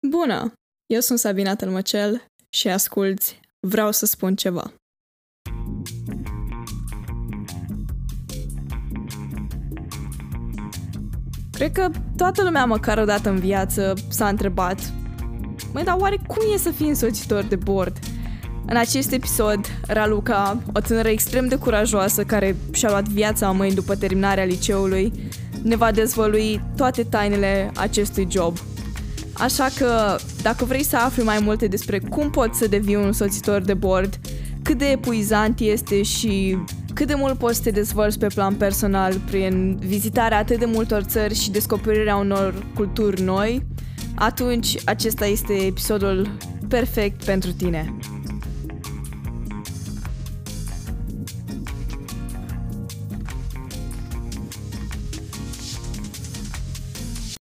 Bună! Eu sunt Sabina Tălmăcel și asculți Vreau să spun ceva. Cred că toată lumea măcar o dată în viață s-a întrebat Măi, dar oare cum e să fii însoțitor de bord? În acest episod, Raluca, o tânără extrem de curajoasă care și-a luat viața în mâini după terminarea liceului, ne va dezvălui toate tainele acestui job – Așa că, dacă vrei să afli mai multe despre cum poți să devii un soțitor de bord, cât de epuizant este și cât de mult poți să te dezvolți pe plan personal prin vizitarea atât de multor țări și descoperirea unor culturi noi, atunci acesta este episodul perfect pentru tine.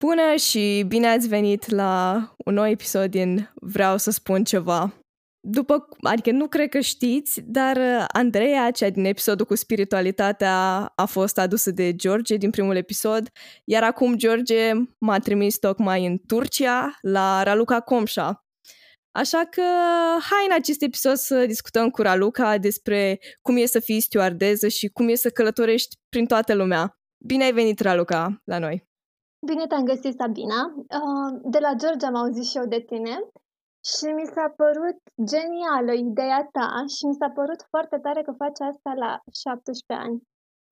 Bună și bine ați venit la un nou episod din Vreau să spun ceva. După, adică nu cred că știți, dar uh, Andreea, cea din episodul cu spiritualitatea, a fost adusă de George din primul episod, iar acum George m-a trimis tocmai în Turcia, la Raluca Comșa. Așa că hai în acest episod să discutăm cu Raluca despre cum e să fii stewardeză și cum e să călătorești prin toată lumea. Bine ai venit, Raluca, la noi! Bine te-am găsit, Sabina. Uh, de la George am auzit și eu de tine și mi s-a părut genială ideea ta și mi s-a părut foarte tare că faci asta la 17 ani.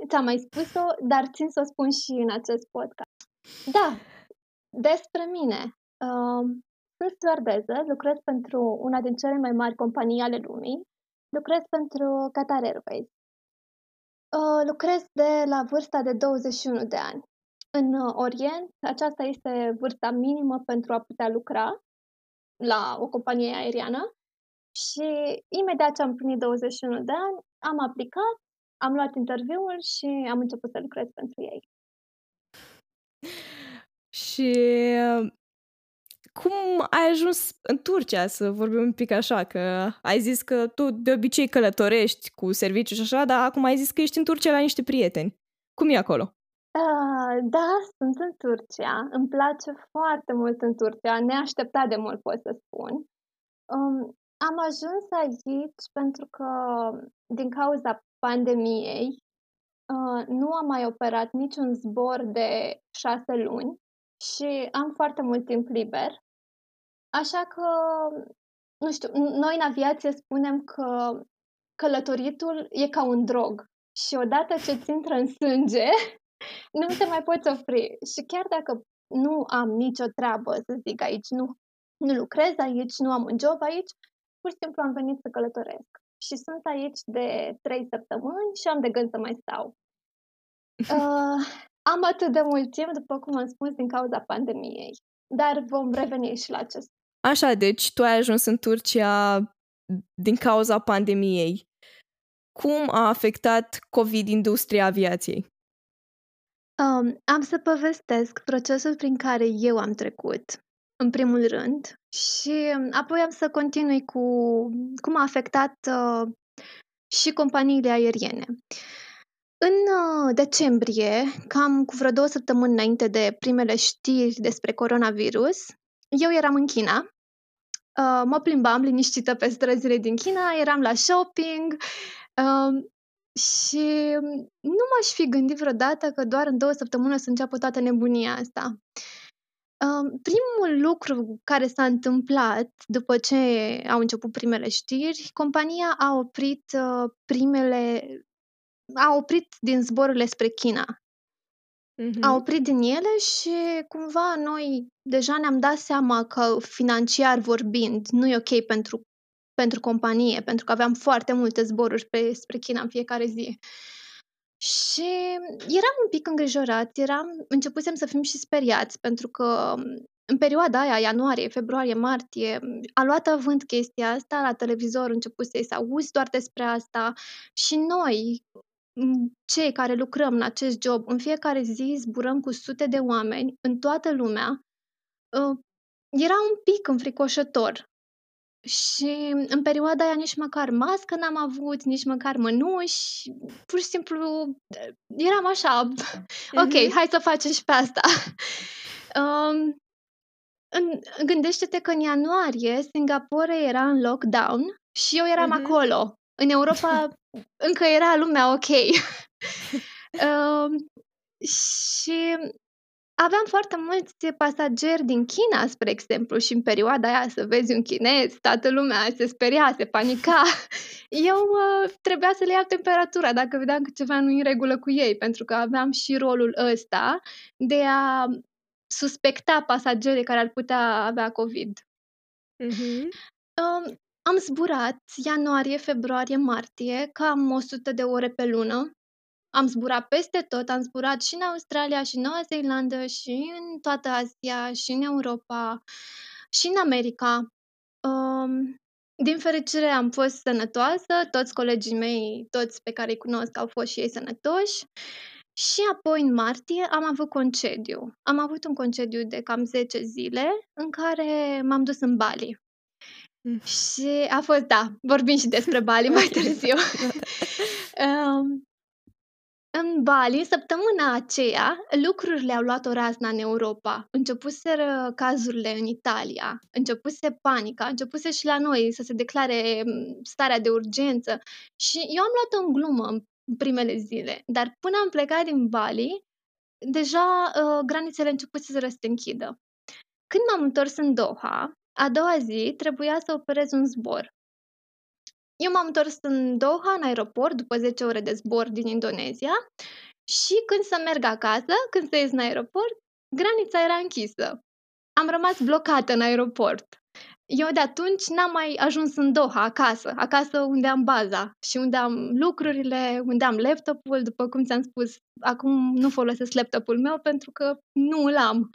Ți-am mai spus-o, dar țin să o spun și în acest podcast. Da, despre mine. Uh, sunt stewardeză, lucrez pentru una din cele mai mari companii ale lumii. Lucrez pentru Qatar Airways. Uh, lucrez de la vârsta de 21 de ani. În uh, Orient, aceasta este vârsta minimă pentru a putea lucra la o companie aeriană și imediat ce am plinit 21 de ani, am aplicat, am luat interviul și am început să lucrez pentru ei. Și uh, cum ai ajuns în Turcia, să vorbim un pic așa, că ai zis că tu de obicei călătorești cu serviciu și așa, dar acum ai zis că ești în Turcia la niște prieteni. Cum e acolo? Uh, da, sunt în Turcia. Îmi place foarte mult în Turcia, neașteptat de mult pot să spun. Um, am ajuns aici pentru că, din cauza pandemiei, uh, nu am mai operat niciun zbor de șase luni și am foarte mult timp liber. Așa că, nu știu, noi în aviație spunem că călătoritul e ca un drog. Și odată ce ți intră în sânge, nu te mai poți opri. Și chiar dacă nu am nicio treabă, să zic, aici, nu, nu lucrez aici, nu am un job aici, pur și simplu am venit să călătoresc. Și sunt aici de trei săptămâni și am de gând să mai stau. Uh, am atât de mult timp, după cum am spus, din cauza pandemiei. Dar vom reveni și la acest. Așa, deci tu ai ajuns în Turcia din cauza pandemiei. Cum a afectat COVID industria aviației? Um, am să povestesc procesul prin care eu am trecut, în primul rând, și apoi am să continui cu cum a afectat uh, și companiile aeriene. În uh, decembrie, cam cu vreo două săptămâni înainte de primele știri despre coronavirus, eu eram în China. Uh, mă plimbam liniștită pe străzile din China, eram la shopping, uh, și nu m-aș fi gândit vreodată că doar în două săptămâni să înceapă toată nebunia asta. Primul lucru care s-a întâmplat după ce au început primele știri, compania a oprit uh, primele a oprit din zborurile spre China. Mm-hmm. A oprit din ele și cumva noi deja ne-am dat seama că financiar vorbind nu e ok pentru pentru companie, pentru că aveam foarte multe zboruri pe, spre China în fiecare zi. Și eram un pic îngrijorat, eram, începusem să fim și speriați, pentru că în perioada aia, ianuarie, februarie, martie, a luat avânt chestia asta, la televizor început să-i să auzi doar despre asta și noi, cei care lucrăm în acest job, în fiecare zi zburăm cu sute de oameni în toată lumea, ă, era un pic înfricoșător. Și în perioada aia nici măcar mască n-am avut, nici măcar mănuși, pur și simplu eram așa, ok, mm-hmm. hai să facem și pe asta. Um, în, gândește-te că în ianuarie Singapore era în lockdown și eu eram uh-huh. acolo. În Europa încă era lumea ok. uh, și aveam foarte mulți pasageri din China, spre exemplu, și în perioada aia să vezi un chinez, toată lumea se speria, se panica. Eu uh, trebuia să le iau temperatura dacă vedeam că ceva nu e în regulă cu ei, pentru că aveam și rolul ăsta de a suspecta pasagerii care ar putea avea COVID. Uh-huh. Uh, am zburat ianuarie, februarie, martie, cam 100 de ore pe lună. Am zburat peste tot, am zburat și în Australia, și în Noua Zeelandă, și în toată Asia, și în Europa, și în America. Um, din fericire am fost sănătoasă, toți colegii mei, toți pe care îi cunosc, au fost și ei sănătoși. Și apoi, în martie, am avut concediu. Am avut un concediu de cam 10 zile în care m-am dus în Bali. Mm. Și a fost, da, vorbim și despre Bali mai târziu. um, în Bali, săptămâna aceea, lucrurile au luat o razna în Europa. Începuseră cazurile în Italia, începuse panica, începuse și la noi să se declare mm, starea de urgență. Și eu am luat-o în glumă în primele zile, dar până am plecat din Bali, deja uh, granițele începuse să se închidă. Când m-am întors în Doha, a doua zi trebuia să operez un zbor. Eu m-am întors în Doha, în aeroport, după 10 ore de zbor din Indonezia și când să merg acasă, când să ies în aeroport, granița era închisă. Am rămas blocată în aeroport. Eu de atunci n-am mai ajuns în Doha, acasă, acasă unde am baza și unde am lucrurile, unde am laptopul, după cum ți-am spus, acum nu folosesc laptopul meu pentru că nu îl am.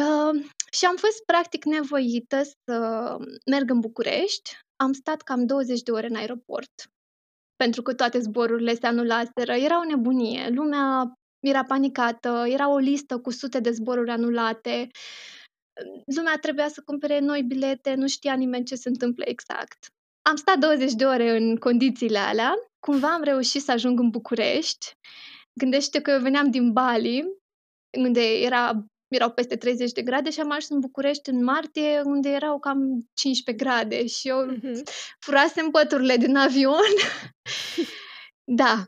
Uh, și am fost practic nevoită să merg în București, am stat cam 20 de ore în aeroport, pentru că toate zborurile se anulaseră. Era o nebunie. Lumea era panicată, era o listă cu sute de zboruri anulate. Lumea trebuia să cumpere noi bilete, nu știa nimeni ce se întâmplă exact. Am stat 20 de ore în condițiile alea, cumva am reușit să ajung în București. Gândește că eu veneam din Bali, unde era erau peste 30 de grade și am ajuns în București în martie, unde erau cam 15 grade și eu mm-hmm. furasem păturile din avion. da,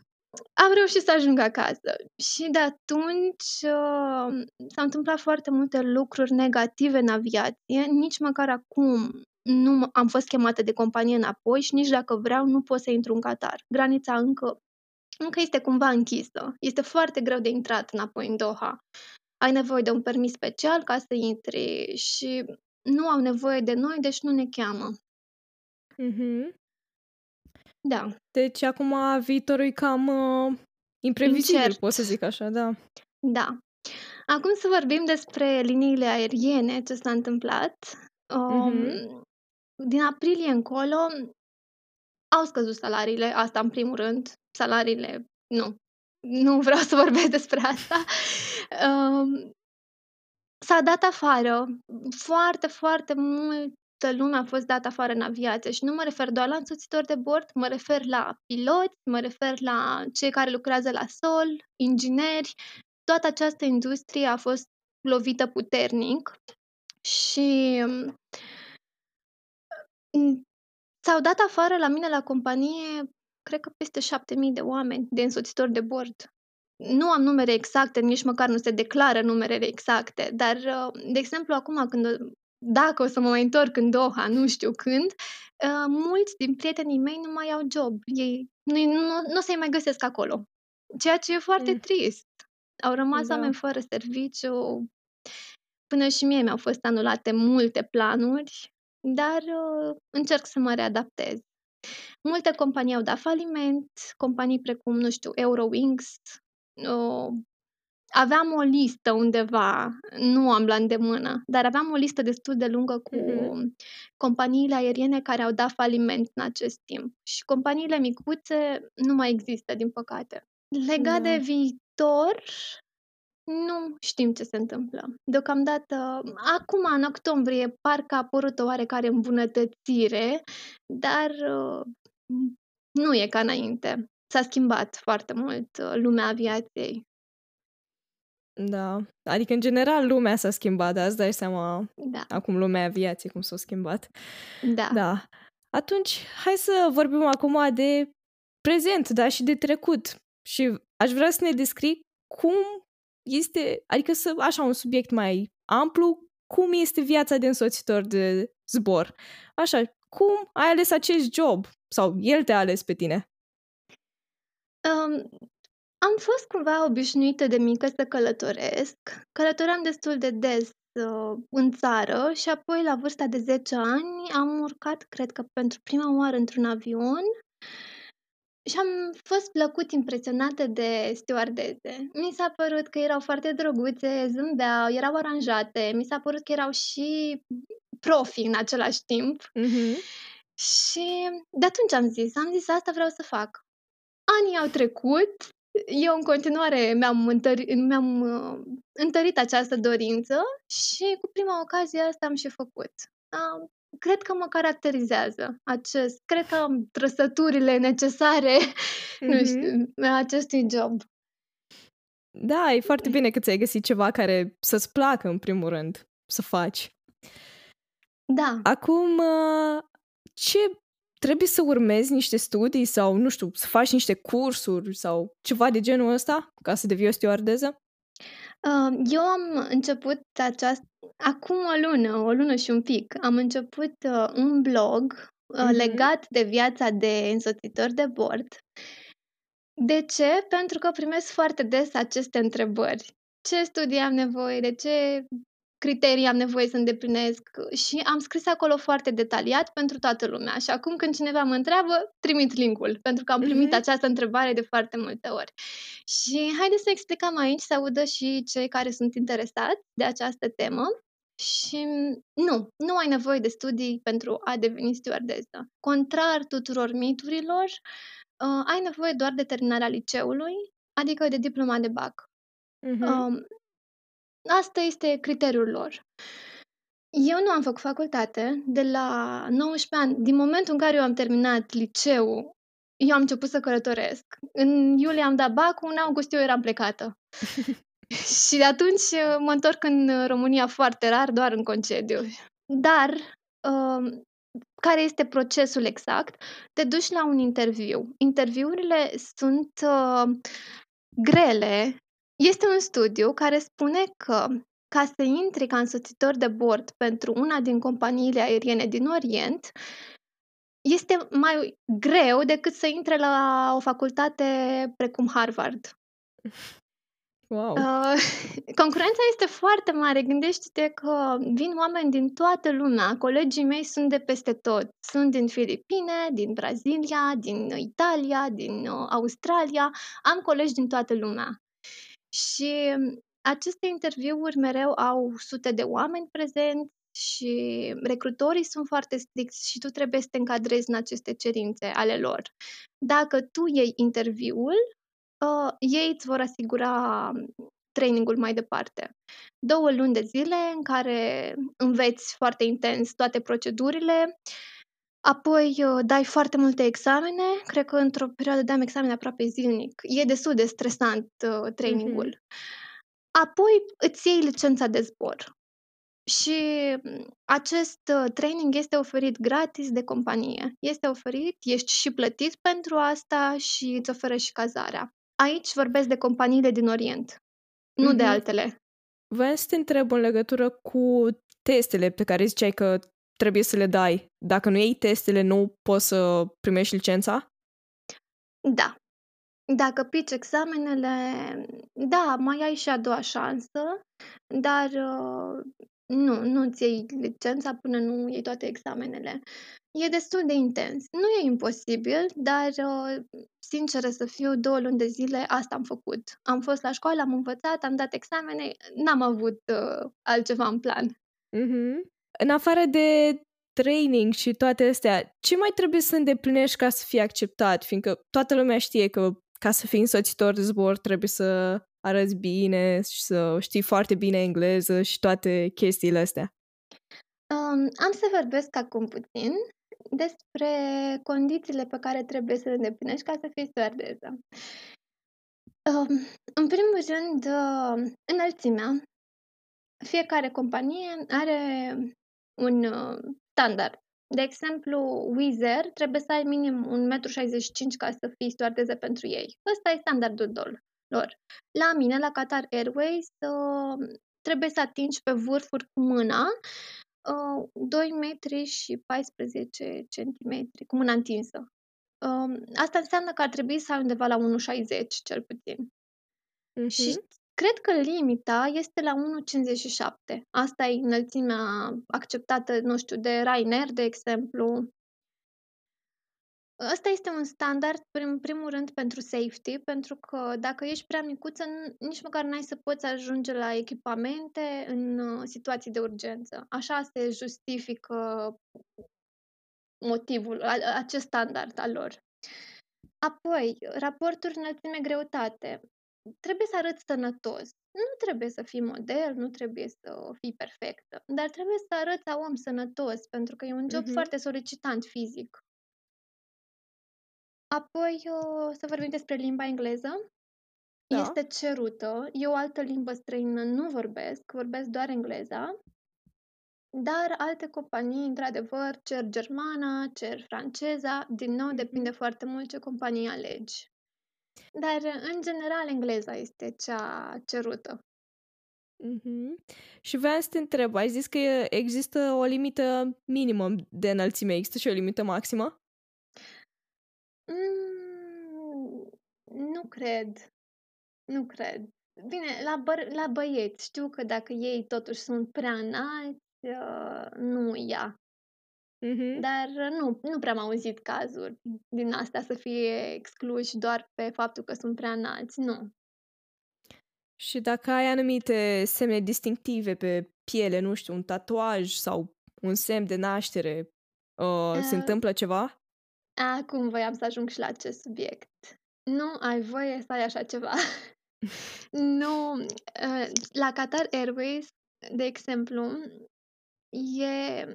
am reușit să ajung acasă și de atunci uh, s-au întâmplat foarte multe lucruri negative în aviație, nici măcar acum nu am fost chemată de companie înapoi și nici dacă vreau nu pot să intru în Qatar. Granița încă încă este cumva închisă. Este foarte greu de intrat înapoi în Doha ai nevoie de un permis special ca să intri și nu au nevoie de noi, deci nu ne cheamă. Mm-hmm. Da. Deci acum viitorul e cam uh, imprevizibil, Incert. pot să zic așa, da. Da. Acum să vorbim despre liniile aeriene, ce s-a întâmplat. Um, mm-hmm. Din aprilie încolo au scăzut salariile, asta în primul rând, salariile, nu, nu vreau să vorbesc despre asta. Um, s-a dat afară. Foarte, foarte multă lume a fost dată afară în aviație și nu mă refer doar la însoțitori de bord, mă refer la piloți, mă refer la cei care lucrează la sol, ingineri. Toată această industrie a fost lovită puternic și um, s-au dat afară la mine la companie cred că peste 7000 de oameni de însoțitori de bord. Nu am numere exacte, nici măcar nu se declară numerele exacte, dar, uh, de exemplu, acum când dacă o să mă mai întorc în Doha, nu știu când, uh, mulți din prietenii mei nu mai au job. Ei nu, nu, nu o să-i mai găsesc acolo. Ceea ce e foarte mm. trist. Au rămas da. oameni fără serviciu. Până și mie mi-au fost anulate multe planuri, dar uh, încerc să mă readaptez. Multe companii au dat faliment, companii precum, nu știu, Eurowings, uh, aveam o listă undeva, nu am la îndemână, dar aveam o listă destul de lungă cu mm-hmm. companiile aeriene care au dat faliment în acest timp. Și companiile micuțe nu mai există, din păcate. Legat da. de viitor, nu știm ce se întâmplă. Deocamdată, acum, în octombrie, parcă a apărut o oarecare îmbunătățire, dar uh, nu e ca înainte. S-a schimbat foarte mult uh, lumea aviației. Da. Adică, în general, lumea s-a schimbat, dar îți dai seama Da. acum lumea aviației cum s-a schimbat. Da. Da. Atunci, hai să vorbim acum de prezent, da, și de trecut. Și aș vrea să ne descrii cum este, adică să, așa, un subiect mai amplu, cum este viața de însoțitor de zbor. Așa, cum ai ales acest job? Sau el te-a ales pe tine? Um, am fost cumva obișnuită de mică să călătoresc. Călătoream destul de des uh, în țară și apoi la vârsta de 10 ani am urcat, cred că pentru prima oară într-un avion și am fost plăcut impresionată de stewardeze. Mi s-a părut că erau foarte drăguțe, zâmbeau, erau aranjate, mi s-a părut că erau și profi în același timp. Mm-hmm. Și de atunci am zis, am zis asta vreau să fac. Anii au trecut, eu în continuare mi-am, întări, mi-am uh, întărit această dorință și cu prima ocazie asta am și făcut. Uh, cred că mă caracterizează acest, cred că am trăsăturile necesare mm-hmm. nu știu, acestui job. Da, e foarte bine că ți-ai găsit ceva care să-ți placă în primul rând să faci. Da. Acum, uh, ce trebuie să urmezi niște studii sau, nu știu, să faci niște cursuri sau ceva de genul ăsta ca să devii o stewardeză? Uh, eu am început această, acum o lună, o lună și un pic, am început uh, un blog uh, mm-hmm. legat de viața de însoțitor de bord. De ce? Pentru că primesc foarte des aceste întrebări. Ce studii am nevoie? De ce criterii am nevoie să îndeplinesc și am scris acolo foarte detaliat pentru toată lumea. Și acum când cineva mă întreabă, trimit linkul, pentru că am primit mm-hmm. această întrebare de foarte multe ori. Și haideți să explicăm aici, să audă și cei care sunt interesați de această temă. Și nu, nu ai nevoie de studii pentru a deveni stewardesă. Contrar tuturor miturilor, uh, ai nevoie doar de terminarea liceului, adică de diploma de BAC. Mm-hmm. Uh, Asta este criteriul lor. Eu nu am făcut facultate de la 19 ani. Din momentul în care eu am terminat liceu, eu am început să călătoresc. În iulie am dat bacul, în august eu eram plecată. și de atunci uh, mă întorc în România foarte rar, doar în concediu. Dar, uh, care este procesul exact? Te duci la un interviu. Interviurile sunt uh, grele, este un studiu care spune că ca să intri ca însoțitor de bord pentru una din companiile aeriene din Orient, este mai greu decât să intre la o facultate precum Harvard. Wow. Uh, concurența este foarte mare. Gândește-te că vin oameni din toată lumea. Colegii mei sunt de peste tot. Sunt din Filipine, din Brazilia, din Italia, din uh, Australia. Am colegi din toată lumea. Și aceste interviuri mereu au sute de oameni prezenți și recrutorii sunt foarte stricți și tu trebuie să te încadrezi în aceste cerințe ale lor. Dacă tu iei interviul, uh, ei îți vor asigura trainingul mai departe. Două luni de zile în care înveți foarte intens toate procedurile, apoi uh, dai foarte multe examene, cred că într-o perioadă dăm examene aproape zilnic. E destul de stresant uh, trainingul. Mm-hmm. Apoi îți iei licența de zbor. Și mm, acest uh, training este oferit gratis de companie. Este oferit, ești și plătit pentru asta și îți oferă și cazarea. Aici vorbesc de companiile din Orient, nu mm-hmm. de altele. Vreau să te întreb în legătură cu testele pe care ziceai că trebuie să le dai. Dacă nu iei testele, nu poți să primești licența? Da. Dacă pici examenele, da, mai ai și a doua șansă, dar uh, nu, nu-ți iei licența până nu iei toate examenele. E destul de intens. Nu e imposibil, dar, uh, sinceră să fiu, două luni de zile asta am făcut. Am fost la școală, am învățat, am dat examene, n-am avut uh, altceva în plan. Mm-hmm. În afară de training și toate astea, ce mai trebuie să îndeplinești ca să fii acceptat? Fiindcă toată lumea știe că ca să fii însoțitor de zbor trebuie să arăți bine și să știi foarte bine engleză și toate chestiile astea. Um, am să vorbesc acum puțin despre condițiile pe care trebuie să le îndeplinești ca să fii stewardeză. Um, în primul rând, uh, înălțimea. Fiecare companie are un uh, standard. De exemplu, Wizz Air trebuie să ai minim 1,65 m ca să fii stewardeză pentru ei. Ăsta e standardul lor. La mine, la Qatar Airways, uh, trebuie să atingi pe vârfuri cu mâna uh, 2 metri și 14 centimetri, cu mâna întinsă. Uh, asta înseamnă că ar trebui să ai undeva la 1,60 cel puțin. Uh-huh. Și cred că limita este la 1,57. Asta e înălțimea acceptată, nu știu, de Ryanair, de exemplu. Ăsta este un standard, în primul rând, pentru safety, pentru că dacă ești prea micuță, nici măcar n-ai să poți ajunge la echipamente în uh, situații de urgență. Așa se justifică motivul, acest standard al lor. Apoi, raporturi înălțime-greutate. Trebuie să arăți sănătos. Nu trebuie să fii model, nu trebuie să fii perfectă, dar trebuie să arăți a om sănătos, pentru că e un job uh-huh. foarte solicitant fizic. Apoi o să vorbim despre limba engleză. Da. Este cerută. Eu o altă limbă străină nu vorbesc, vorbesc doar engleza. Dar alte companii, într-adevăr, cer germana, cer franceza. Din nou, depinde mm-hmm. foarte mult ce companie alegi. Dar, în general, engleza este cea cerută. Mm-hmm. Și vreau să te întreb, ai zis că există o limită minimă de înălțime, există și o limită maximă? Mm, nu cred. Nu cred. Bine, la, bă- la băieți știu că dacă ei totuși sunt prea înalți, uh, nu ia. Mm-hmm. Dar nu, nu prea am auzit cazuri din astea să fie excluși doar pe faptul că sunt prea înalți. Nu. Și dacă ai anumite semne distinctive pe piele, nu știu, un tatuaj sau un semn de naștere, uh, uh, se întâmplă ceva? Acum voiam să ajung și la acest subiect. Nu ai voie să ai așa ceva. nu. Uh, la Qatar Airways, de exemplu, e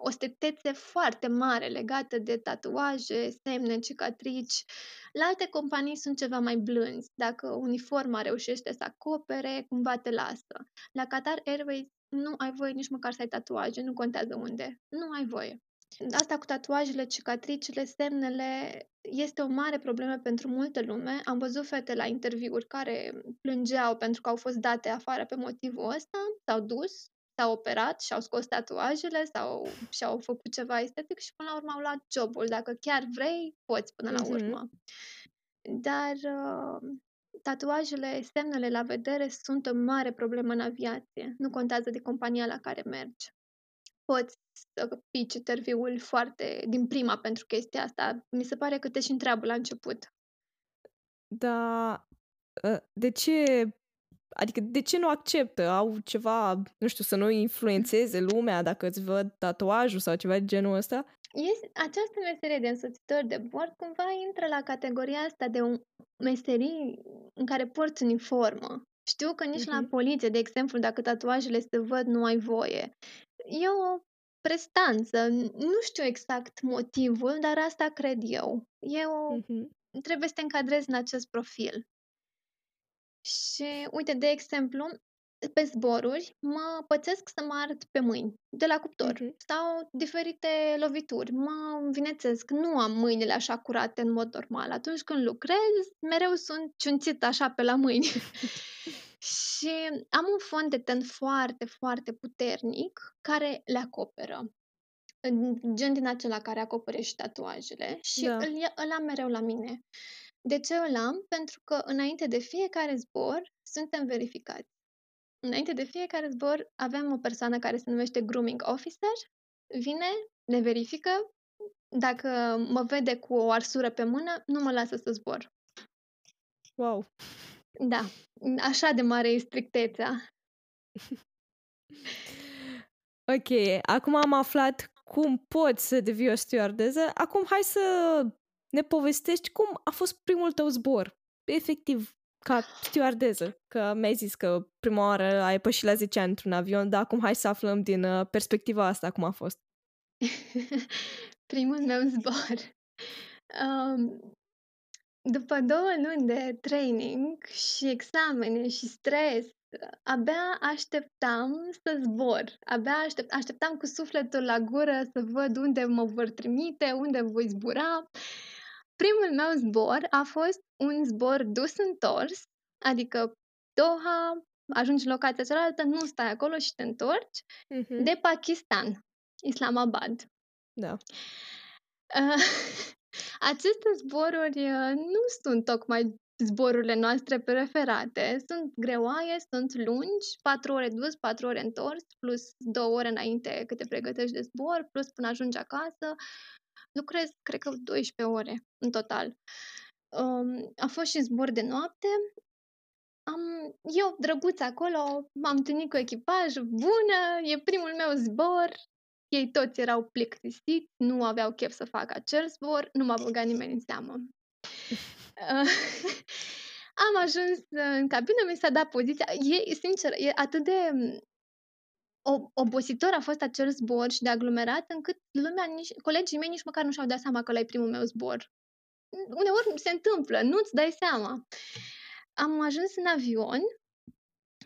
o strictețe foarte mare legată de tatuaje, semne, cicatrici. La alte companii sunt ceva mai blânzi. Dacă uniforma reușește să acopere, cumva te lasă. La Qatar Airways nu ai voie nici măcar să ai tatuaje, nu contează unde. Nu ai voie. Asta cu tatuajele, cicatricile, semnele este o mare problemă pentru multă lume. Am văzut fete la interviuri care plângeau pentru că au fost date afară pe motivul ăsta, s-au dus, s-au operat și au scos tatuajele sau și-au făcut ceva estetic și până la urmă au luat jobul. Dacă chiar vrei, poți până la urmă. Mm-hmm. Dar uh, tatuajele, semnele la vedere sunt o mare problemă în aviație. Nu contează de compania la care mergi. Poți să pici interviul foarte din prima pentru chestia asta. Mi se pare că te și întreabă la început. Da, ă, de ce Adică de ce nu acceptă? Au ceva, nu știu, să nu influențeze lumea dacă îți văd tatuajul sau ceva de genul ăsta? Este, această meserie de însoțitor de bord cumva intră la categoria asta de un meserii în care porți uniformă. Știu că nici uh-huh. la mhm. poliție, de exemplu, dacă tatuajele se văd, nu ai voie. E o prestanță. Nu știu exact motivul, dar asta cred eu. Eu uh-huh. trebuie să te încadrezi în acest profil. Și, uite, de exemplu, pe zboruri mă pățesc să mă arăt pe mâini, de la cuptor, uh-huh. sau diferite lovituri. Mă învinețesc, nu am mâinile așa curate în mod normal. Atunci când lucrez, mereu sunt ciunțit așa pe la mâini. și am un fond de ten foarte, foarte puternic care le acoperă. Gen din acela care acopere și tatuajele și da. îl, îl am mereu la mine. De ce îl am? Pentru că înainte de fiecare zbor suntem verificați. Înainte de fiecare zbor avem o persoană care se numește grooming officer, vine, ne verifică, dacă mă vede cu o arsură pe mână, nu mă lasă să zbor. Wow! Da, așa de mare e strictețea. ok, acum am aflat cum poți să devii o stewardeză. Acum hai să ne povestești cum a fost primul tău zbor, efectiv, ca stewardeză, că mi-ai zis că prima oară ai pășit la 10 ani într-un avion, dar acum hai să aflăm din uh, perspectiva asta cum a fost. primul meu zbor. Um, după două luni de training și examene și stres, abia așteptam să zbor. Abia aștept, așteptam cu sufletul la gură să văd unde mă vor trimite, unde voi zbura. Primul meu zbor a fost un zbor dus-întors, adică Doha, ajungi în locația cealaltă, nu stai acolo și te întorci, Mhm. de Pakistan, Islamabad. Da. Uh, aceste zboruri uh, nu sunt tocmai zborurile noastre preferate. Sunt greoaie, sunt lungi, 4 ore dus, 4 ore întors, plus 2 ore înainte că te pregătești de zbor, plus până ajungi acasă. Lucrez, cred că 12 ore în total. Um, a fost și zbor de noapte. Am, eu, drăguț acolo, m-am întâlnit cu echipaj, bună, e primul meu zbor, ei toți erau plictisiți, nu aveau chef să facă acel zbor, nu m-a băgat nimeni în seamă. Uh, am ajuns în cabină, mi s-a dat poziția. E, sincer, e atât de mm, o- obositor a fost acel zbor și de aglomerat, încât lumea, nici, colegii mei nici măcar nu și-au dat seama că ăla e primul meu zbor. Uneori se întâmplă, nu-ți dai seama. Am ajuns în avion,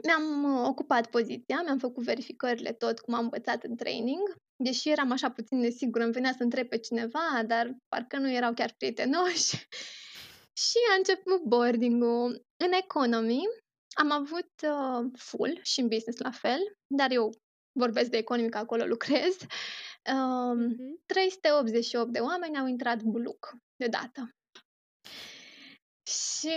mi-am uh, ocupat poziția, mi-am făcut verificările tot cum am învățat în training, deși eram așa puțin nesigură, îmi venea să întreb pe cineva, dar parcă nu erau chiar prietenoși. și a început boarding-ul. În economy am avut uh, full și în business la fel, dar eu vorbesc de economy că acolo lucrez. Um, Mhm. 388 de oameni au intrat buluc deodată. Și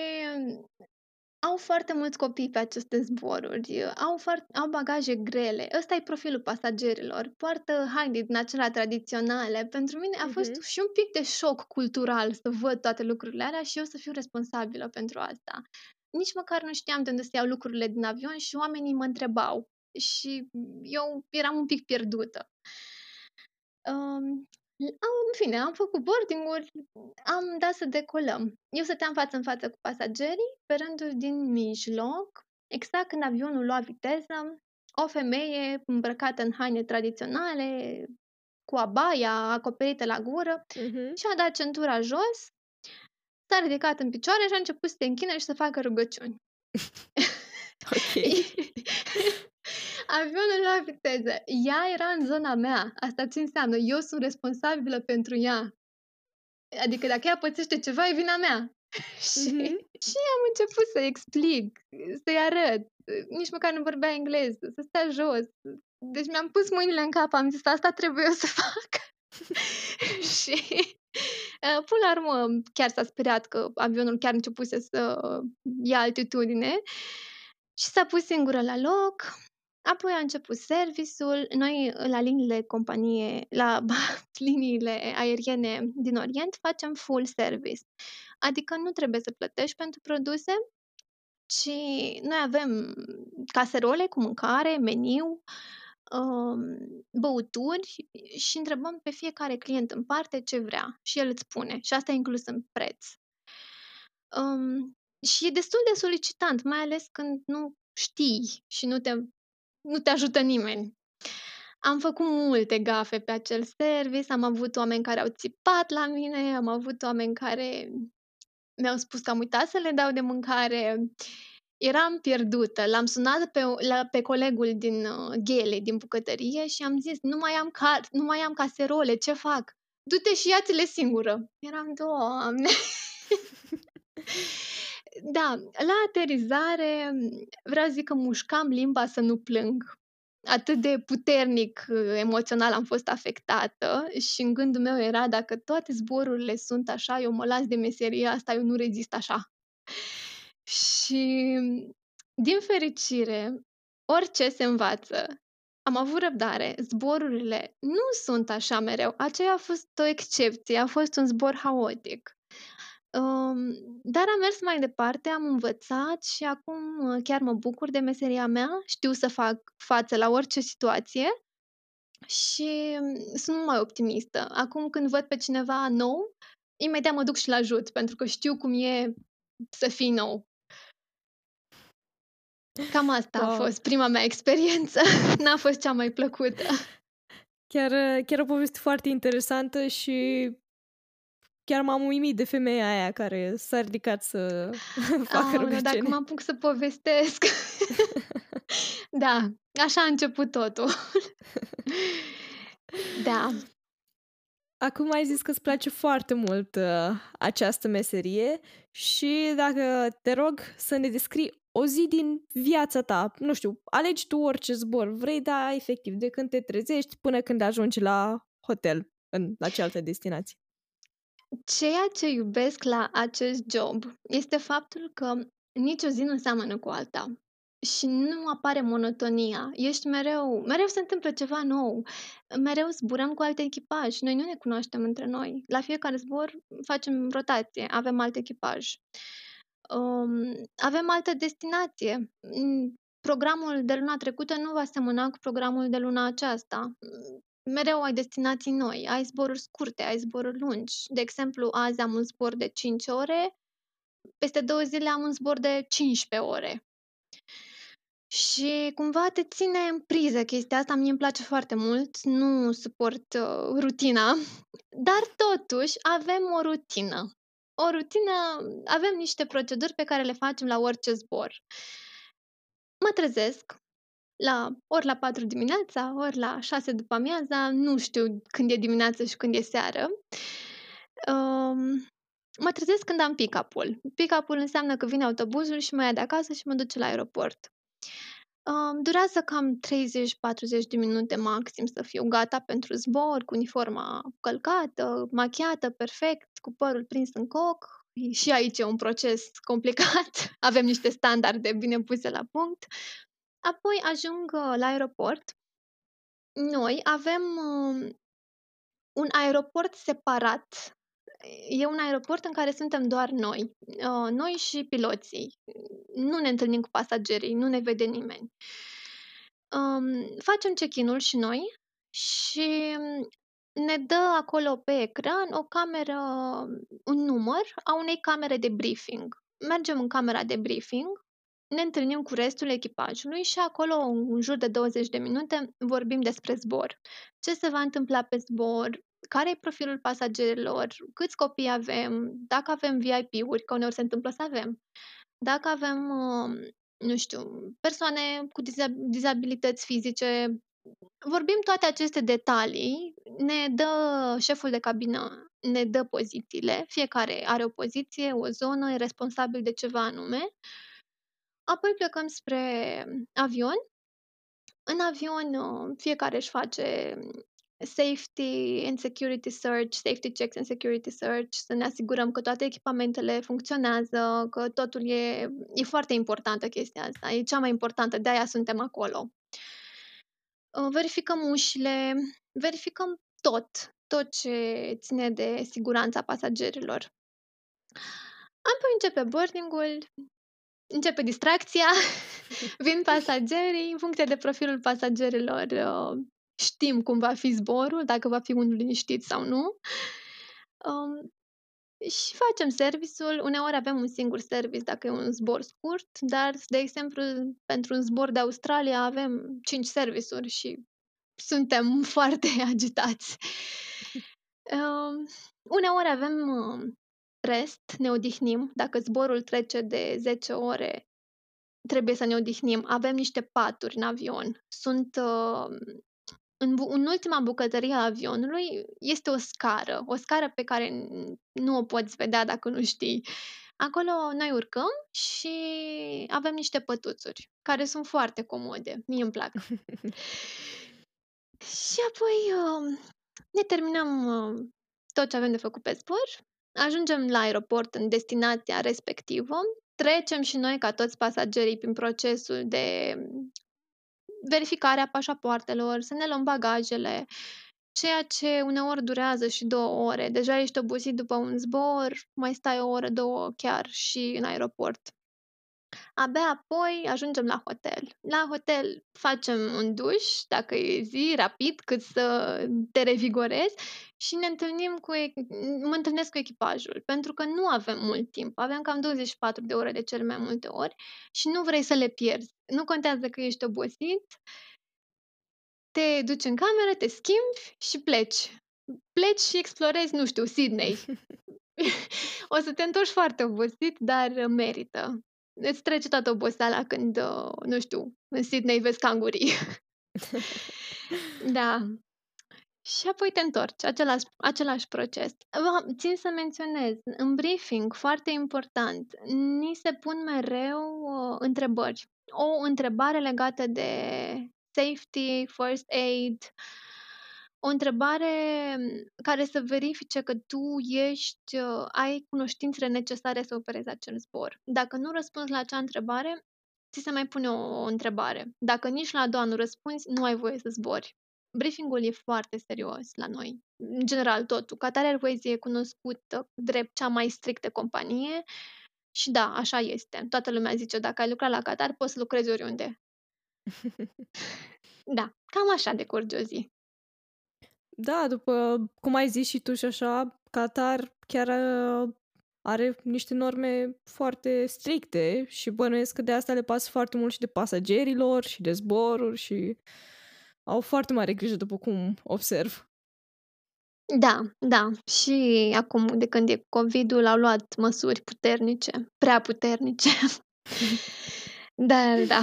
au foarte mulți copii pe aceste zboruri, au, foarte, au bagaje grele. Ăsta e profilul pasagerilor. Poartă haine din acelea tradiționale. Pentru mine a fost Mhm. și un pic de șoc cultural să văd toate lucrurile alea și eu să fiu responsabilă pentru asta. Nici măcar nu știam de unde se iau lucrurile din avion și oamenii mă întrebau. Și eu eram un pic pierdută. Um, am, în fine, am făcut boarding-uri, am dat să decolăm. Eu stăteam față în față cu pasagerii, pe rândul din mijloc, exact când avionul lua viteză, o femeie îmbrăcată în haine tradiționale, cu abaia acoperită la gură, Mhm. și-a dat centura jos, s-a ridicat în picioare și a început să se închine și să facă rugăciuni. Ok. Avionul la viteză. Ea era în zona mea. Asta ce înseamnă? Eu sunt responsabilă pentru ea. Adică dacă ea pățește ceva, e vina mea. și, Mhm. și am început să explic, să-i arăt. Nici măcar nu vorbea engleză, să stea jos. Deci mi-am pus mâinile în cap, am zis, asta trebuie eu să fac. și uh, până la urmă chiar s-a speriat că avionul chiar începuse să ia altitudine și s-a pus singură la loc. Apoi a început serviciul. Noi la liniile companie, la liniile aeriene din Orient facem full service. Adică nu trebuie să plătești pentru produse, ci noi avem caserole cu mâncare, meniu, um, băuturi și întrebăm pe fiecare client în parte ce vrea și el îți spune și asta e inclus în preț. Um, și e destul de solicitant, mai ales când nu știi și nu te, nu te ajută nimeni. Am făcut multe gafe pe acel service, am avut oameni care au țipat la mine, am avut oameni care mi-au spus că am uitat să le dau de mâncare. Eram pierdută. L-am sunat pe, la, pe colegul din uh, Ghele, din bucătărie și am zis, nu mai am car, nu mai am caserole, ce fac? Du-te și ia-ți-le singură. Eram, doamne! da, la aterizare vreau să zic că mușcam limba să nu plâng. Atât de puternic uh, emoțional am fost afectată și în gândul meu era dacă toate zborurile sunt așa, eu mă las de meseria asta, eu nu rezist așa. Și din fericire, orice se învață, am avut răbdare, zborurile nu sunt așa mereu. Aceea a fost o excepție, a fost un zbor haotic. Um, dar am mers mai departe, am învățat și acum uh, chiar mă bucur de meseria mea, știu să fac față la orice situație și um, sunt mai optimistă. Acum când văd pe cineva nou, imediat mă duc și-l ajut, pentru că știu cum e să fii nou. Cam asta a Wow. fost prima mea experiență. N-a fost cea mai plăcută. Chiar, chiar o poveste foarte interesantă și chiar m-am uimit de femeia aia care s-a ridicat să facă Aoleu, rugăciune. dacă mă apuc să povestesc. da, așa a început totul. da. Acum ai zis că îți place foarte mult uh, această meserie și dacă te rog să ne descrii o zi din viața ta, nu știu, alegi tu orice zbor vrei, dar efectiv, de când te trezești până când ajungi la hotel, în, la cealaltă destinație. Ceea ce iubesc la acest job este faptul că nicio zi nu seamănă cu alta și nu apare monotonia. Ești mereu, mereu se întâmplă ceva nou. Mereu zburăm cu alt echipaj. Noi nu ne cunoaștem între noi. La fiecare zbor facem rotație, avem alt echipaj. Um, avem altă destinație. Programul de luna trecută nu va semăna cu programul de luna aceasta. Mereu ai destinații noi, ai zboruri scurte, ai zboruri lungi. De exemplu, azi am un zbor de 5 ore, peste două zile am un zbor de 15 ore. Și cumva te ține în priză chestia asta, mie îmi place foarte mult, nu suport uh, rutina, dar totuși avem o rutină. O rutină, avem niște proceduri pe care le facem la orice zbor. Mă trezesc la, ori la 4 dimineața, ori la 6 după amiaza, nu știu când e dimineața și când e seară. Um, mă trezesc când am pick-up-ul. Pick-up-ul înseamnă că vine autobuzul și mă ia de acasă și mă duce la aeroport. Um, durează cam 30-40 de minute maxim să fiu gata pentru zbor, cu uniforma călcată, machiată perfect, cu părul prins în coc. Și aici e un proces complicat. Avem niște standarde bine puse la punct. Apoi ajung uh, la aeroport. Noi avem uh, un aeroport separat. E un aeroport în care suntem doar noi, uh, noi și piloții. Nu ne întâlnim cu pasagerii, nu ne vede nimeni. Um, facem check-in-ul și noi și ne dă acolo pe ecran o cameră, un număr a unei camere de briefing. Mergem în camera de briefing, ne întâlnim cu restul echipajului și acolo, în jur de 20 de minute, vorbim despre zbor. Ce se va întâmpla pe zbor, care e profilul pasagerilor, câți copii avem, dacă avem VIP-uri, că uneori se întâmplă să avem, dacă avem, um, nu știu, persoane cu dizabilități fizice, vorbim toate aceste detalii, ne dă șeful de cabină, ne dă pozițiile, fiecare are o poziție, o zonă, e responsabil de ceva anume Apoi plecăm spre avion. În avion uh, fiecare își face safety and security search, safety checks and security search, să ne asigurăm că toate echipamentele funcționează, că totul e, e foarte importantă chestia asta, e cea mai importantă, de aia suntem acolo. Uh, verificăm ușile, verificăm tot, tot ce ține de siguranța pasagerilor. Apoi începe boarding-ul, începe distracția, vin pasagerii, în funcție de profilul pasagerilor uh, știm cum va fi zborul, dacă va fi unul liniștit sau nu. Um, și facem serviciul, uneori avem un singur service dacă e un zbor scurt, dar, de exemplu, pentru un zbor de Australia avem cinci serviciuri și suntem foarte agitați. Um, uneori avem uh, rest, ne odihnim. Dacă zborul trece de 10 ore, trebuie să ne odihnim. Avem niște paturi în avion. Sunt uh, în, în ultima bucătărie a avionului este o scară, o scară pe care nu o poți vedea dacă nu știi. Acolo noi urcăm și avem niște pătuțuri care sunt foarte comode. Mie îmi plac. și apoi uh, ne terminăm uh, tot ce avem de făcut pe zbor Ajungem la aeroport în destinația respectivă, trecem și noi ca toți pasagerii prin procesul de verificare a pașapoartelor, să ne luăm bagajele, ceea ce uneori durează și două ore. Deja ești obosit după un zbor, mai stai o oră, două chiar și în aeroport. Abia apoi ajungem la hotel. La hotel facem un duș, dacă e zi, rapid, cât să te revigorezi și ne întâlnim cu, mă întâlnesc cu echipajul, pentru că nu avem mult timp. Avem cam 24 de ore de cel mai multe ori și nu vrei să le pierzi. Nu contează că ești obosit, te duci în cameră, te schimbi și pleci. Pleci și explorezi, nu știu, Sydney. o să te întorci foarte obosit, dar merită. Îți trece toată oboseala când, uh, nu știu, în Sydney vezi cangurii. da. Și apoi te întorci, același, același proces. Țin să menționez, în briefing, foarte important, ni se pun mereu uh, întrebări. O întrebare legată de safety, first aid, o întrebare care să verifice că tu ești, uh, ai cunoștințele necesare să operezi acel zbor. Dacă nu răspunzi la acea întrebare, ți se mai pune o, o întrebare. Dacă nici la a doua nu răspunzi, nu ai voie să zbori. Briefingul e foarte serios la noi. În general, totul. Qatar Airways e cunoscută drept cea mai strictă companie și da, așa este. Toată lumea zice, dacă ai lucrat la Qatar, poți să lucrezi oriunde. da, cam așa de curge o zi. Da, după cum ai zis și tu și așa, Qatar chiar uh, are niște norme foarte stricte și bănuiesc că de asta le pasă foarte mult și de pasagerilor și de zboruri și au foarte mare grijă după cum observ. Da, da. Și acum, de când e COVID-ul, au luat măsuri puternice, prea puternice. da, da.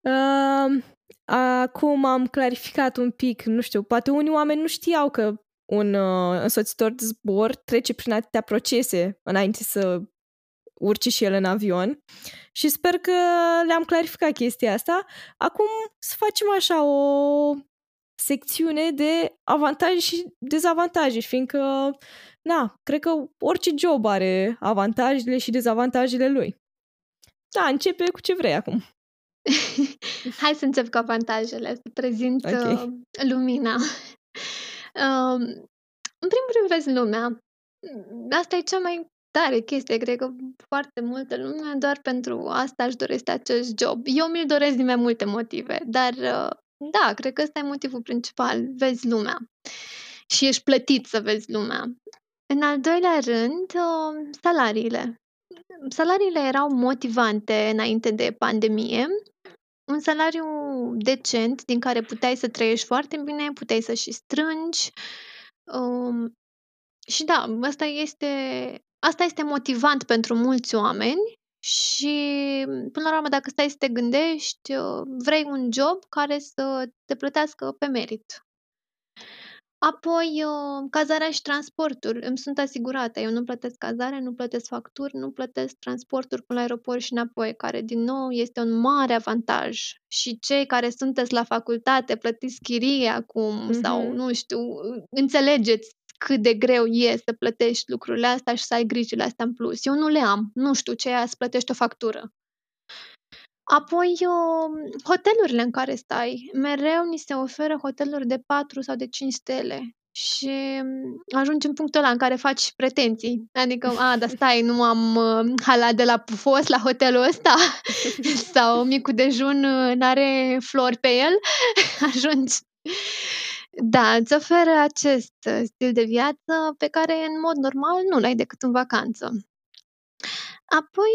Uh, acum am clarificat un pic, nu știu, poate unii oameni nu știau că un uh, însoțitor de zbor trece prin atâtea procese înainte să urce și el în avion și sper că le-am clarificat chestia asta. Acum să facem așa o secțiune de avantaje și dezavantaje, fiindcă, na, cred că orice job are avantajele și dezavantajele lui. Da, începe cu ce vrei acum. Hai să încep cu avantajele, să prezint okay. uh, lumina. Uh, în primul rând vezi lumea. Asta e cea mai tare chestie. Cred că foarte multă lume doar pentru asta își dorește acest job. Eu mi-l doresc din mai multe motive, dar uh, da, cred că ăsta e motivul principal. Vezi lumea. Și ești plătit să vezi lumea. În al doilea rând, uh, salariile. Salariile erau motivante înainte de pandemie un salariu decent din care puteai să trăiești foarte bine, puteai să și strângi. Um, și da, asta este, asta este motivant pentru mulți oameni și până la urmă dacă stai să te gândești, uh, vrei un job care să te plătească pe merit. Apoi, uh, cazarea și transportul. Îmi sunt asigurată. Eu nu plătesc cazare, nu plătesc facturi, nu plătesc transporturi până la aeroport și înapoi, care, din nou, este un mare avantaj. Și cei care sunteți la facultate, plătiți chirie acum mm-hmm. sau, nu știu, înțelegeți cât de greu e să plătești lucrurile astea și să ai grijile astea în plus. Eu nu le am. Nu știu ce e să plătești o factură. Apoi, uh, hotelurile în care stai. Mereu ni se oferă hoteluri de 4 sau de 5 stele. Și um, ajungi în punctul ăla în care faci pretenții. Adică, a, dar stai, nu am uh, halat de la pufos la hotelul ăsta? sau micul dejun uh, n-are flori pe el? Ajungi da, îți oferă acest stil de viață pe care în mod normal nu l-ai decât în vacanță. Apoi,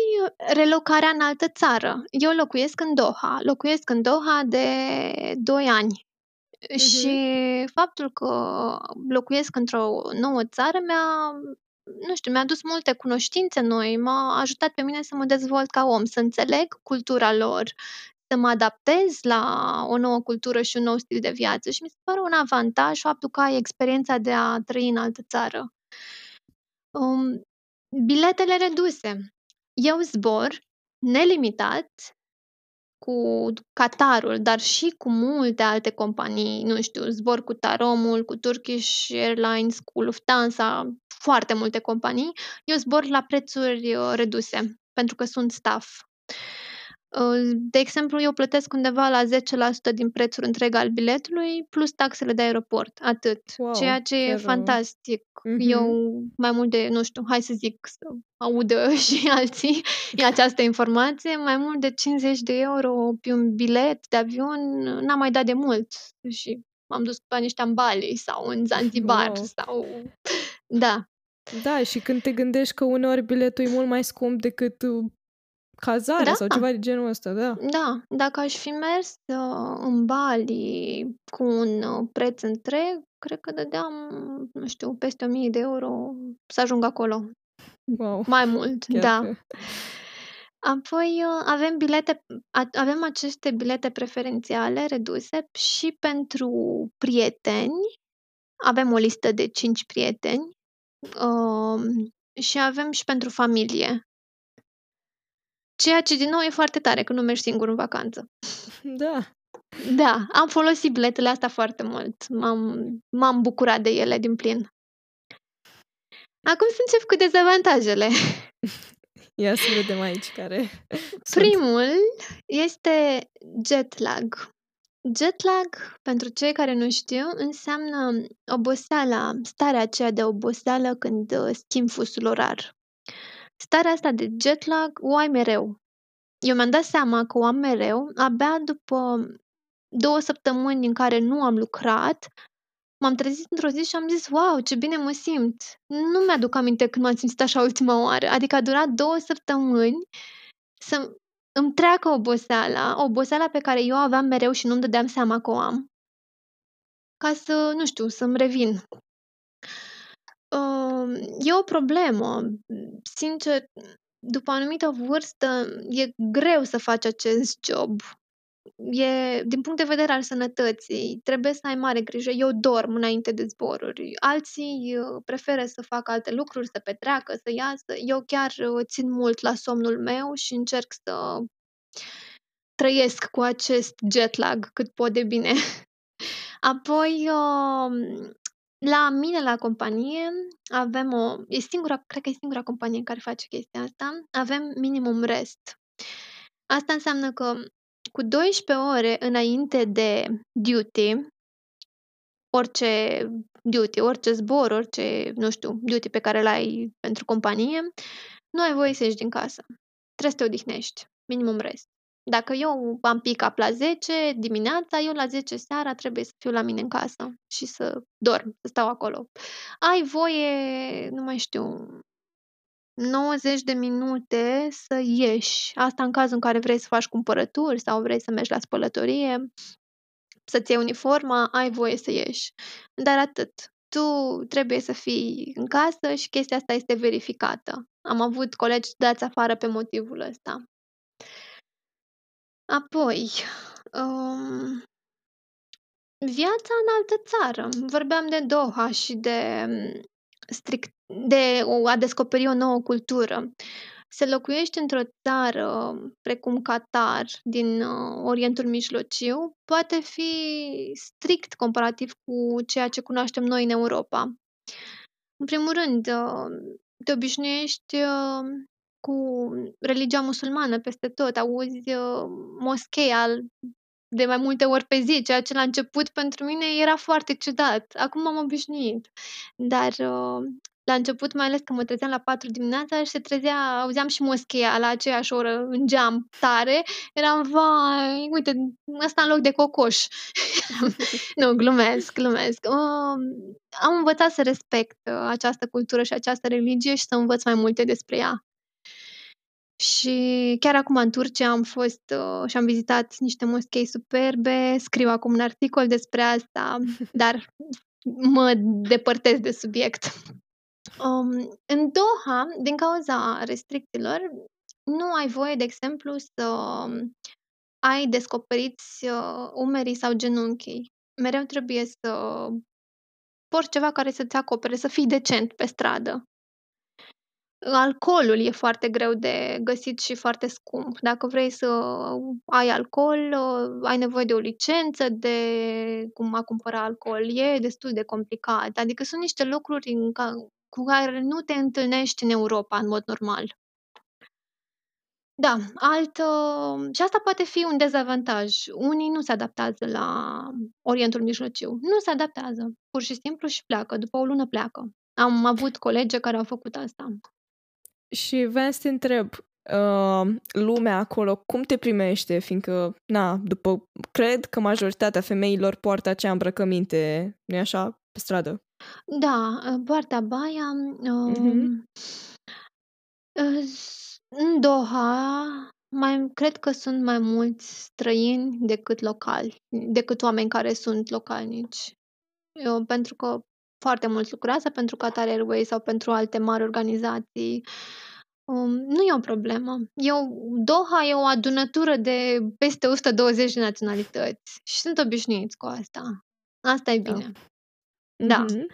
relocarea în altă țară. Eu locuiesc în Doha. Locuiesc în Doha de 2 ani. Uh-huh. Și faptul că locuiesc într-o nouă țară mi-a, nu știu, mi-a dus multe cunoștințe noi, m-a ajutat pe mine să mă dezvolt ca om, să înțeleg cultura lor, să mă adaptez la o nouă cultură și un nou stil de viață și mi se pare un avantaj faptul că ai experiența de a trăi în altă țară. Um, biletele reduse. Eu zbor nelimitat cu Qatarul, dar și cu multe alte companii, nu știu, zbor cu Taromul, cu Turkish Airlines, cu Lufthansa, foarte multe companii. Eu zbor la prețuri uh, reduse, pentru că sunt staff. De exemplu, eu plătesc undeva la 10% din prețul întreg al biletului, plus taxele de aeroport, atât. Wow, Ceea ce e fantastic. Mm-hmm. Eu, mai mult de, nu știu, hai să zic, să audă și alții această informație, mai mult de 50 de euro pe un bilet de avion n-am mai dat de mult. Și m-am dus pe niște ambali sau în Zanzibar wow. sau... Da. Da, și când te gândești că uneori biletul e mult mai scump decât cazare Da. sau ceva de genul ăsta, da. Da, dacă aș fi mers uh, în Bali cu un uh, preț întreg, cred că dădeam, nu știu, peste 1000 de euro să ajung acolo. Wow. Mai mult, Chiar da. că... Apoi uh, avem bilete, a- avem aceste bilete preferențiale reduse și pentru prieteni. Avem o listă de 5 prieteni um, și avem și pentru familie. Ceea ce, din nou, e foarte tare, că nu mergi singur în vacanță. Da. Da, am folosit biletele astea foarte mult. M-am, m-am bucurat de ele din plin. Acum să încep cu dezavantajele. Ia să vedem aici care sunt. Primul este jet lag. Jet lag, pentru cei care nu știu, înseamnă oboseala, starea aceea de oboseală când uh, schimbi fusul orar. Starea asta de jet lag o ai mereu. Eu mi-am dat seama că o am mereu abia după două săptămâni în care nu am lucrat, m-am trezit într-o zi și am zis, wow, ce bine mă simt. Nu mi-aduc aminte când m-am simțit așa ultima oară. Adică a durat două săptămâni să îmi treacă oboseala, oboseala pe care eu o aveam mereu și nu-mi dădeam seama că o am, ca să, nu știu, să-mi revin. Uh, e o problemă. Sincer, după o anumită vârstă, e greu să faci acest job. E, din punct de vedere al sănătății, trebuie să ai mare grijă. Eu dorm înainte de zboruri. Alții uh, preferă să facă alte lucruri, să petreacă, să iasă. Eu chiar uh, țin mult la somnul meu și încerc să trăiesc cu acest jet lag cât pot de bine. Apoi, uh, la mine, la companie, avem o... E singura, cred că e singura companie care face chestia asta. Avem minimum rest. Asta înseamnă că cu 12 ore înainte de duty, orice duty, orice zbor, orice, nu știu, duty pe care l-ai pentru companie, nu ai voie să ieși din casă. Trebuie să te odihnești. Minimum rest. Dacă eu am pick-up la 10 dimineața, eu la 10 seara trebuie să fiu la mine în casă și să dorm, să stau acolo. Ai voie, nu mai știu, 90 de minute să ieși. Asta în cazul în care vrei să faci cumpărături sau vrei să mergi la spălătorie, să-ți iei uniforma, ai voie să ieși. Dar atât. Tu trebuie să fii în casă și chestia asta este verificată. Am avut colegi dați afară pe motivul ăsta. Apoi, um, viața în altă țară. Vorbeam de Doha și de strict, de a descoperi o nouă cultură. Să locuiești într-o țară precum Qatar, din uh, Orientul Mijlociu, poate fi strict comparativ cu ceea ce cunoaștem noi în Europa. În primul rând, uh, te obișnuiești uh, cu religia musulmană peste tot, auzi moscheia de mai multe ori pe zi, ceea ce la început pentru mine era foarte ciudat. Acum am obișnuit. Dar la început, mai ales că mă trezeam la 4 dimineața și se trezea, auzeam și moscheia la aceeași oră în geam tare, eram, vai, uite, ăsta în loc de cocoș. nu, glumesc, glumesc. Uh, am învățat să respect uh, această cultură și această religie și să învăț mai multe despre ea. Și chiar acum în Turcia am fost uh, și am vizitat niște moschei superbe, scriu acum un articol despre asta, dar mă depărtez de subiect. Um, în Doha, din cauza restricțiilor, nu ai voie, de exemplu, să ai descoperiți uh, umerii sau genunchii. Mereu trebuie să porți ceva care să-ți acopere, să fii decent pe stradă. Alcoolul e foarte greu de găsit și foarte scump. Dacă vrei să ai alcool, ai nevoie de o licență de cum a cumpăra alcool. E destul de complicat. Adică sunt niște lucruri în ca, cu care nu te întâlnești în Europa în mod normal. Da, altă... și asta poate fi un dezavantaj. Unii nu se adaptează la Orientul Mijlociu. Nu se adaptează. Pur și simplu și pleacă. După o lună pleacă. Am avut colegi care au făcut asta. Și vreau să te întreb, uh, lumea acolo, cum te primește? Fiindcă, na, după, cred că majoritatea femeilor poartă acea îmbrăcăminte, nu așa, pe stradă? Da, poartă baia. Uh, uh-huh. uh, În Doha, mai cred că sunt mai mulți străini decât locali, decât oameni care sunt localnici. Eu, pentru că foarte mulți lucrează pentru Qatar Airways sau pentru alte mari organizații. Um, nu e o problemă. Eu, Doha e o adunătură de peste 120 de naționalități și sunt obișnuiți cu asta. Asta e Da. bine. Da. Mhm.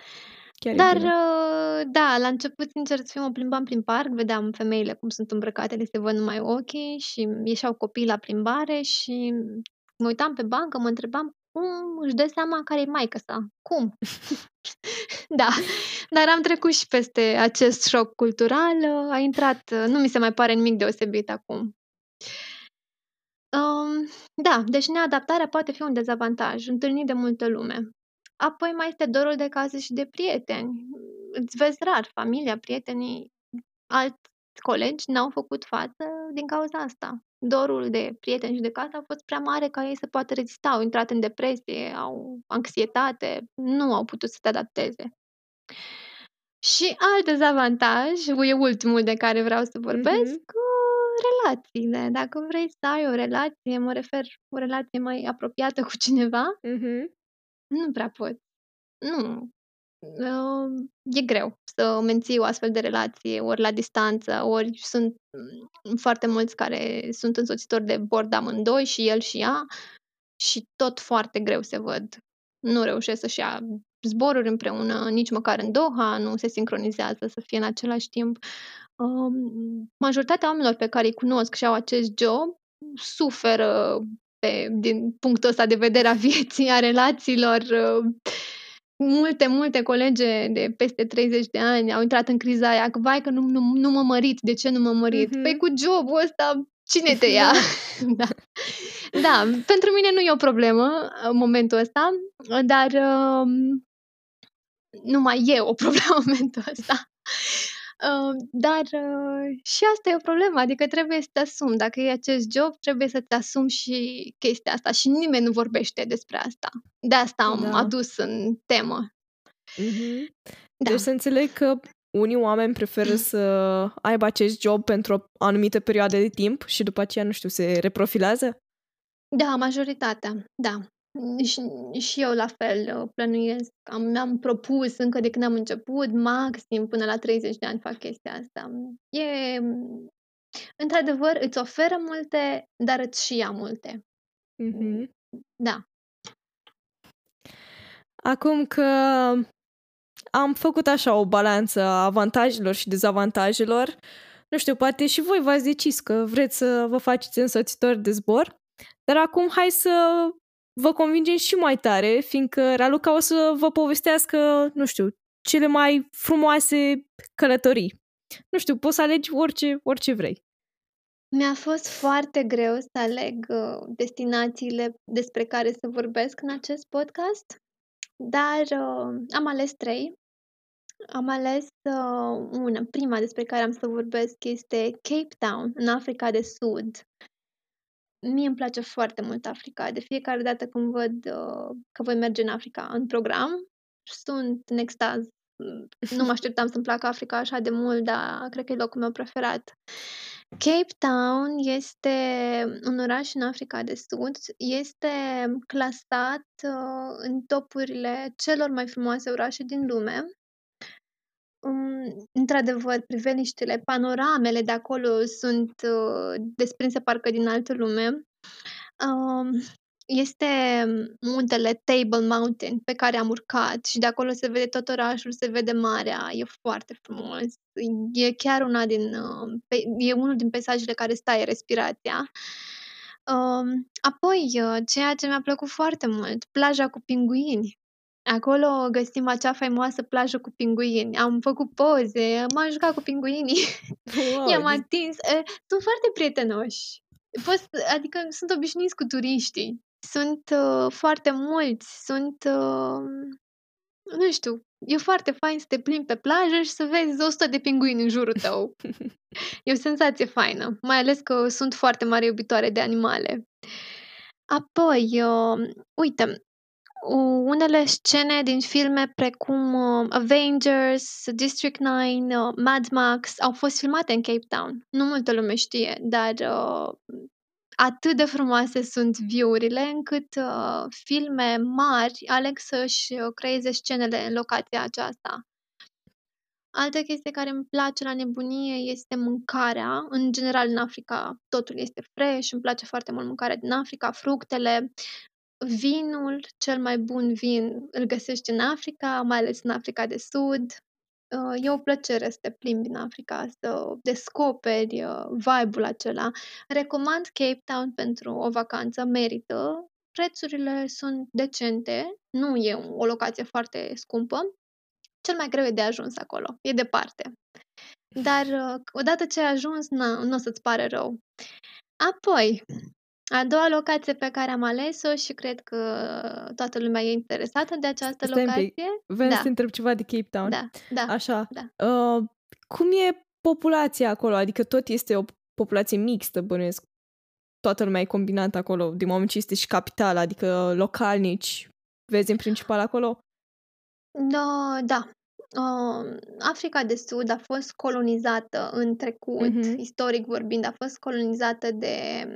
Chiar e Dar, bine. uh, da, la început, sincer să fiu, mă plimbam prin parc, vedeam femeile cum sunt îmbrăcate, le se văd numai ochii și ieșeau copii la plimbare și mă uitam pe bancă, mă întrebam cum își dă seama care e maică sa. Cum? da, dar am trecut și peste acest șoc cultural, uh, a intrat, uh, nu mi se mai pare nimic deosebit acum. Um, da, deci neadaptarea poate fi un dezavantaj, întâlnit de multă lume. Apoi mai este dorul de casă și de prieteni. Îți vezi rar familia, prietenii, alți colegi n-au făcut față din cauza asta. Dorul de prieteni și de casă a fost prea mare ca ei să poată rezista. Au intrat în depresie, au anxietate, nu au putut să se adapteze. Și alt dezavantaj, e ultimul de care vreau să vorbesc, Mhm. cu relațiile. Dacă vrei să ai o relație, mă refer o relație mai apropiată cu cineva, Mhm. nu prea poți. Nu. Uh, e greu să menții o astfel de relație, ori la distanță, ori sunt mm, foarte mulți care sunt însoțitori de bord amândoi și el și ea și tot foarte greu se văd. Nu reușesc să-și ia zboruri împreună, nici măcar în Doha, nu se sincronizează să fie în același timp. Um, majoritatea oamenilor pe care îi cunosc și au acest job suferă pe, din punctul ăsta de vedere a vieții, a relațiilor. uh, Multe, multe colege de peste 30 de ani au intrat în criza aia, că vai că nu, nu, nu mă mărit, de ce nu mă mărit? Mhm. Păi cu jobul ăsta, cine te ia? da. da, pentru mine nu e o problemă în momentul ăsta, dar um, nu mai e o problemă în momentul ăsta. Uh, dar uh, și asta e o problemă, adică trebuie să te asumi. Dacă e acest job, trebuie să te asumi și chestia asta și nimeni nu vorbește despre asta. De asta am Da. adus în temă. Mhm. Da. Deci să înțeleg că unii oameni preferă să aibă acest job pentru o anumită perioadă de timp și după aceea, nu știu, se reprofilează? Da, majoritatea, da. Și, și eu la fel uh, plănuiesc. Am, mi-am propus încă de când am început, maxim până la 30 de ani fac chestia asta. E, într-adevăr, îți oferă multe, dar îți și ia multe. Mhm. Da. Acum că am făcut așa o balanță a avantajelor și dezavantajelor, nu știu, poate și voi v-ați decis că vreți să vă faceți însoțitori de zbor, dar acum hai să vă convingem și mai tare, fiindcă Raluca o să vă povestească, nu știu, cele mai frumoase călătorii. Nu știu, poți să alegi orice, orice vrei. Mi-a fost foarte greu să aleg uh, destinațiile despre care să vorbesc în acest podcast, dar uh, am ales trei. Am ales uh, una, prima despre care am să vorbesc este Cape Town, în Africa de Sud. Mie îmi place foarte mult Africa. De fiecare dată când văd uh, că voi merge în Africa în program, sunt în extaz. Nu mă așteptam să-mi placă Africa așa de mult, dar cred că e locul meu preferat. Cape Town este un oraș în Africa de Sud. Este clasat uh, în topurile celor mai frumoase orașe din lume. Um, într-adevăr, priveliștile, panoramele de acolo sunt uh, desprinse parcă din altă lume. Um, este muntele Table Mountain pe care am urcat și de acolo se vede tot orașul, se vede marea, e foarte frumos. E chiar una din, uh, pe, e unul din peisajele care stai respirația. Um, apoi, uh, ceea ce mi-a plăcut foarte mult, plaja cu pinguini. Acolo găsim acea faimoasă plajă cu pinguini. Am făcut poze, m-am jucat cu pinguinii, Wow, i-am deci- atins. E, Sunt foarte prietenoși. Poți, adică sunt obișnuiți cu turiștii. Sunt uh, foarte mulți, sunt, uh, nu știu, e foarte fain să te plimbi pe plajă și să vezi 100 de pinguini în jurul tău. E o senzație faină, mai ales că sunt foarte mari iubitoare de animale. Apoi, uh, uite, unele scene din filme precum uh, Avengers, District 9, uh, Mad Max au fost filmate în Cape Town. Nu multă lume știe, dar uh, atât de frumoase sunt viurile încât uh, filme mari aleg să-și uh, creeze scenele în locația aceasta. Altă chestie care îmi place la nebunie este mâncarea. În general, în Africa totul este fresh, îmi place foarte mult mâncarea din Africa, fructele, vinul, cel mai bun vin îl găsești în Africa, mai ales în Africa de Sud. Uh, e o plăcere să te plimbi în Africa, să descoperi uh, vibe-ul acela. Recomand Cape Town pentru o vacanță, merită. Prețurile sunt decente, nu e o locație foarte scumpă. Cel mai greu e de ajuns acolo, e departe. Dar uh, odată ce ai ajuns, nu o să-ți pare rău. Apoi, a doua locație pe care am ales-o și cred că toată lumea e interesată de această Stai locație. Vreau da. să te întreb ceva de Cape Town. Da, da. Așa. Da. Uh, cum e populația acolo? Adică tot este o populație mixtă, bănuiesc. Toată lumea e combinată acolo, din moment ce este și capitala, adică localnici. Vezi în principal acolo? Da, da. Uh, Africa de Sud a fost colonizată în trecut, mm-hmm. istoric vorbind, a fost colonizată de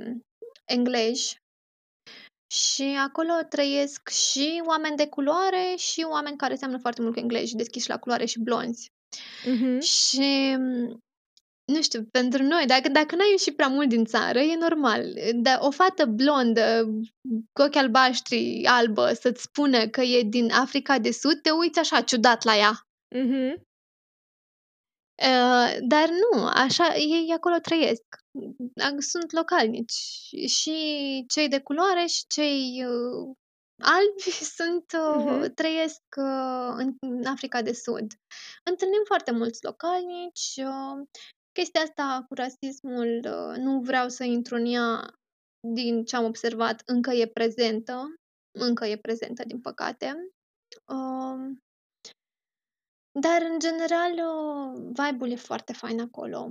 englezi și acolo trăiesc și oameni de culoare și oameni care seamănă foarte mult cu englezi, deschiși la culoare și blonzi. Mm-hmm. Și nu știu, pentru noi, dacă, dacă n-ai ieșit prea mult din țară, e normal. Dar o fată blondă, cu ochi albaștri, albă, să-ți spună că e din Africa de Sud, te uiți așa ciudat la ea. Mm-hmm. Uh, dar nu, așa, ei acolo trăiesc sunt localnici și cei de culoare și cei uh, albi sunt, uh, uh-huh. trăiesc uh, în Africa de Sud. Întâlnim foarte mulți localnici. Uh, chestia asta cu rasismul, uh, nu vreau să intru în ea din ce am observat, încă e prezentă. Încă e prezentă, din păcate. Uh, dar, în general, uh, vibe-ul e foarte fain acolo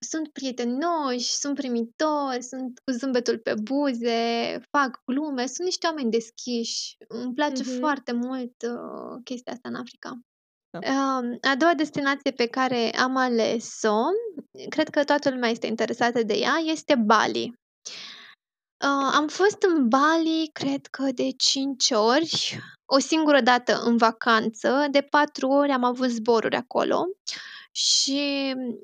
sunt prietenoși, sunt primitori, sunt cu zâmbetul pe buze, fac glume, sunt niște oameni deschiși. Îmi place mm-hmm. foarte mult uh, chestia asta în Africa. Da. Uh, a doua destinație pe care am ales-o, cred că toată lumea este interesată de ea, este Bali. Uh, am fost în Bali, cred că de 5 ori, o singură dată în vacanță, de 4 ori am avut zboruri acolo și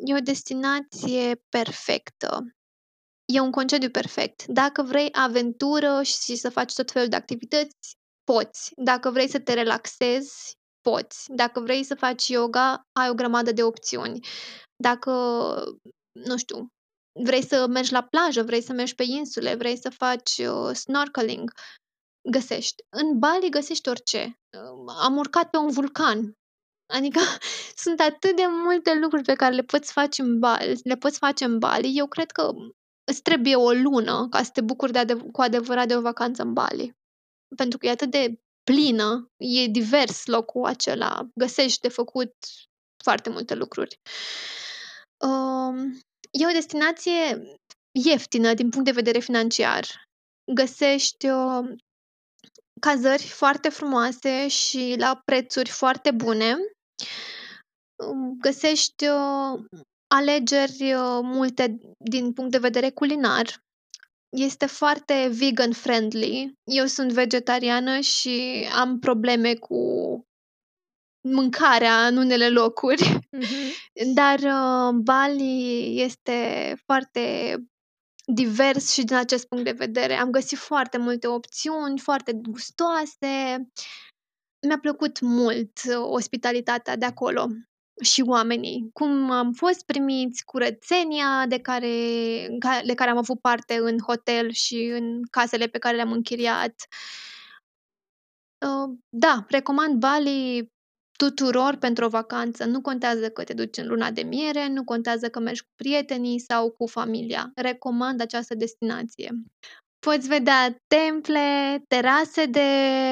e o destinație perfectă. E un concediu perfect. Dacă vrei aventură și să faci tot felul de activități, poți. Dacă vrei să te relaxezi, poți. Dacă vrei să faci yoga, ai o grămadă de opțiuni. Dacă, nu știu, vrei să mergi la plajă, vrei să mergi pe insule, vrei să faci uh, snorkeling, găsești. În Bali găsești orice. Am urcat pe un vulcan. Adică sunt atât de multe lucruri pe care le poți face în Bali, le poți face în Bali. Eu cred că îți trebuie o lună ca să te bucuri de adev- cu adevărat de o vacanță în Bali. Pentru că e atât de plină, e divers locul acela, găsești de făcut foarte multe lucruri. Um, e o destinație ieftină din punct de vedere financiar. Găsești uh, cazări foarte frumoase și la prețuri foarte bune găsești uh, alegeri uh, multe din punct de vedere culinar. Este foarte vegan friendly. Eu sunt vegetariană și am probleme cu mâncarea în unele locuri. Mm-hmm. Dar uh, Bali este foarte divers și din acest punct de vedere. Am găsit foarte multe opțiuni, foarte gustoase. Mi-a plăcut mult ospitalitatea de acolo și oamenii, cum am fost primiți, curățenia de care, de care am avut parte în hotel și în casele pe care le-am închiriat. Uh, da, recomand Bali tuturor pentru o vacanță. Nu contează că te duci în luna de miere, nu contează că mergi cu prietenii sau cu familia. Recomand această destinație. Poți vedea temple, terase de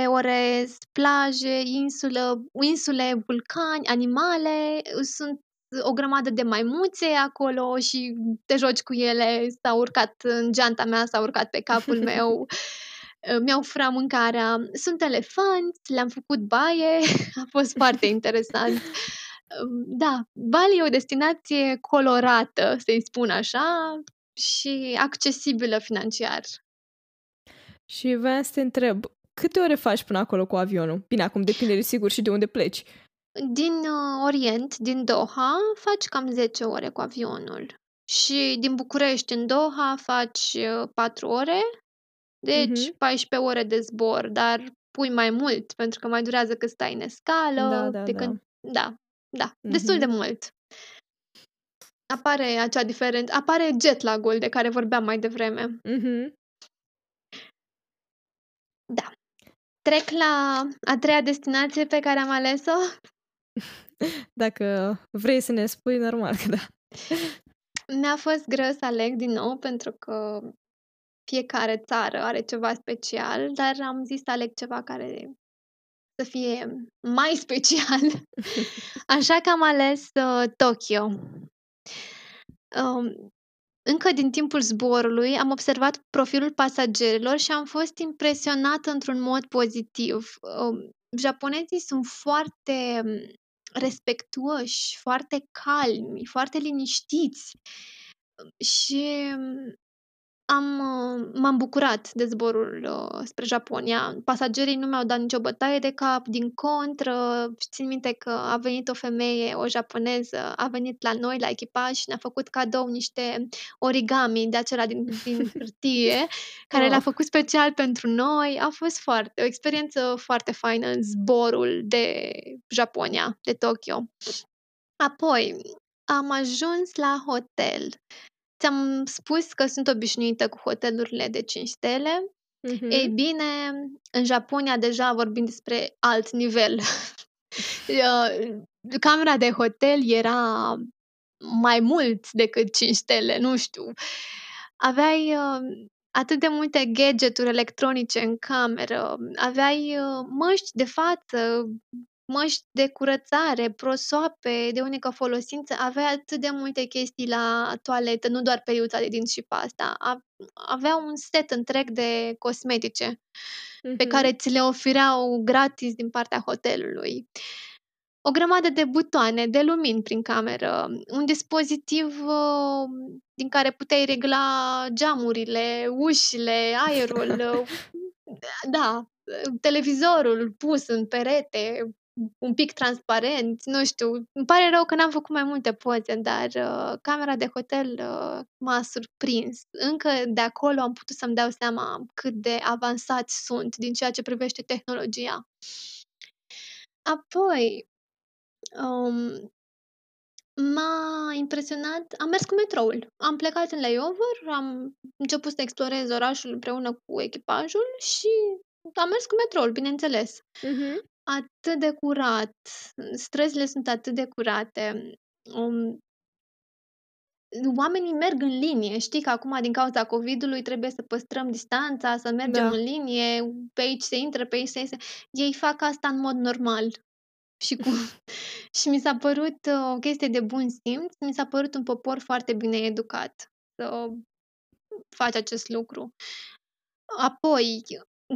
orez, plaje, insulă, insule, vulcani, animale. Sunt o grămadă de maimuțe acolo și te joci cu ele. S-au urcat în geanta mea, s-au urcat pe capul meu. Mi-au furat mâncarea. Sunt elefanți, le-am făcut baie, a fost foarte interesant. Da, Bali e o destinație colorată, să-i spun așa, și accesibilă financiar. Și vreau să te întreb, câte ore faci până acolo cu avionul? Bine, acum depinde sigur și de unde pleci. Din uh, Orient, din Doha, faci cam 10 ore cu avionul. Și din București în Doha faci uh, 4 ore, deci uh-huh. 14 ore de zbor, dar pui mai mult, pentru că mai durează că stai în scală. Da, da, de da. Când... da, da, uh-huh. destul de mult. Apare acea diferență, apare jet lag-ul de care vorbeam mai devreme. Uh-huh. Da. Trec la a treia destinație pe care am ales-o. Dacă vrei să ne spui, normal că da. Mi-a fost greu să aleg din nou pentru că fiecare țară are ceva special, dar am zis să aleg ceva care să fie mai special. Așa că am ales uh, Tokyo. Um, încă din timpul zborului am observat profilul pasagerilor și am fost impresionată într-un mod pozitiv. Um, japonezii sunt foarte um, respectuoși, foarte calmi, foarte liniștiți și um, am, uh, m-am bucurat de zborul uh, spre Japonia. Pasagerii nu mi-au dat nicio bătaie de cap, din contră. Țin minte că a venit o femeie, o japoneză, a venit la noi, la echipaj și ne-a făcut cadou niște origami de acela din, din hârtie, care oh. le-a făcut special pentru noi. A fost foarte, o experiență foarte faină în zborul de Japonia, de Tokyo. Apoi, am ajuns la hotel. Ți-am spus că sunt obișnuită cu hotelurile de 5 stele. Mm-hmm. Ei bine, în Japonia deja vorbim despre alt nivel. Camera de hotel era mai mult decât 5 stele, nu știu. Aveai uh, atât de multe gadgeturi electronice în cameră, aveai uh, măști de față, măști de curățare, prosoape de unică folosință, avea atât de multe chestii la toaletă, nu doar periuța de dinți și pasta. Avea un set întreg de cosmetice mm-hmm. pe care ți le ofereau gratis din partea hotelului. O grămadă de butoane, de lumini prin cameră, un dispozitiv uh, din care puteai regla geamurile, ușile, aerul, uh, da, televizorul pus în perete, un pic transparent, nu știu. Îmi pare rău că n-am făcut mai multe poze, dar uh, camera de hotel uh, m-a surprins. Încă de acolo am putut să-mi dau seama cât de avansați sunt din ceea ce privește tehnologia. Apoi, um, m-a impresionat, am mers cu metroul. Am plecat în layover, am început să explorez orașul împreună cu echipajul și am mers cu metroul, bineînțeles. Uh-huh atât de curat, străzile sunt atât de curate. Um, oamenii merg în linie. Știi că acum, din cauza COVID-ului, trebuie să păstrăm distanța, să mergem da. în linie, pe aici se intră, pe aici se iese. Ei fac asta în mod normal. Și, cu... și mi s-a părut uh, o chestie de bun simț, mi s-a părut un popor foarte bine educat să faci acest lucru. Apoi,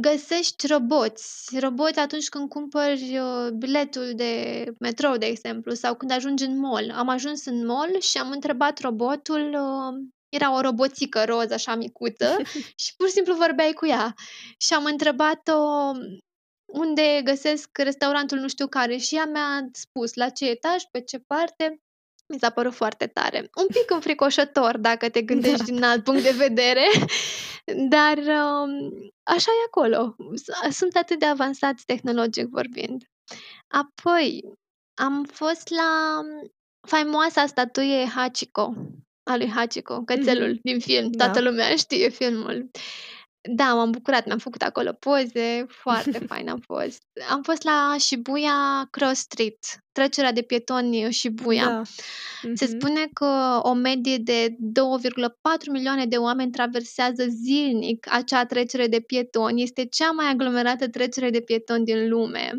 Găsești roboți. Roboți atunci când cumpări uh, biletul de metrou, de exemplu, sau când ajungi în mall. Am ajuns în mall și am întrebat robotul, uh, era o roboțică roz, așa micuță, și pur și simplu vorbeai cu ea. Și am întrebat-o unde găsesc restaurantul nu știu care și ea mi-a spus la ce etaj, pe ce parte. Mi s-a părut foarte tare. Un pic înfricoșător dacă te gândești da. din alt punct de vedere, dar um, așa e acolo. Sunt atât de avansați tehnologic vorbind. Apoi, am fost la faimoasa statuie Hachiko, a lui Hachiko, cățelul mm-hmm. din film. Toată da. lumea știe filmul. Da, m-am bucurat, mi-am făcut acolo poze, foarte fain am fost. Am fost la Shibuya Cross Street, trecerea de pietoni Shibuya. Da. Mm-hmm. Se spune că o medie de 2,4 milioane de oameni traversează zilnic acea trecere de pietoni. Este cea mai aglomerată trecere de pietoni din lume.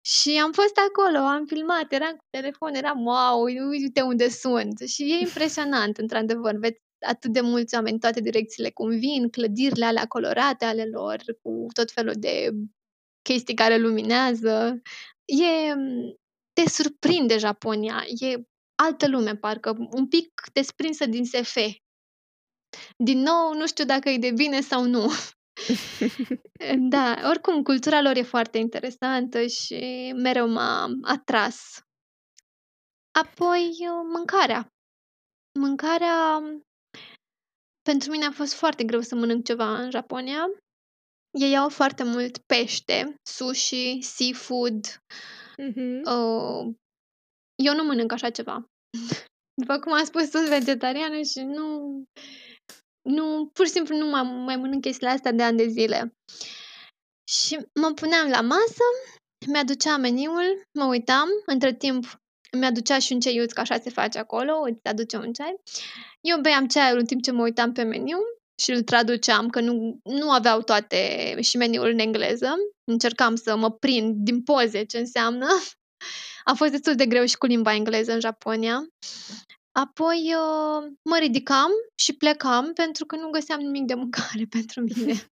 Și am fost acolo, am filmat, eram cu telefon, eram wow, uite unde sunt. Și e impresionant, într-adevăr, veți atât de mulți oameni, toate direcțiile cum vin, clădirile alea colorate ale lor, cu tot felul de chestii care luminează. E, te surprinde Japonia, e altă lume, parcă, un pic desprinsă din SF. Din nou, nu știu dacă e de bine sau nu. da, oricum, cultura lor e foarte interesantă și mereu m-a atras. Apoi, mâncarea. Mâncarea, pentru mine a fost foarte greu să mănânc ceva în Japonia. Ei au foarte mult pește, sushi, seafood. Mm-hmm. Uh, eu nu mănânc așa ceva. După cum am spus, sunt vegetariană și nu... Nu, pur și simplu nu mai, mai mănânc chestiile astea de ani de zile. Și mă puneam la masă, mi-aducea meniul, mă uitam, între timp mi-aducea și un ceiuț, că așa se face acolo, îți aduce un ceai. Eu beam ceaiul în timp ce mă uitam pe meniu și îl traduceam, că nu, nu aveau toate și meniul în engleză. Încercam să mă prind din poze ce înseamnă. A fost destul de greu și cu limba engleză în Japonia. Apoi uh, mă ridicam și plecam pentru că nu găseam nimic de mâncare pentru mine.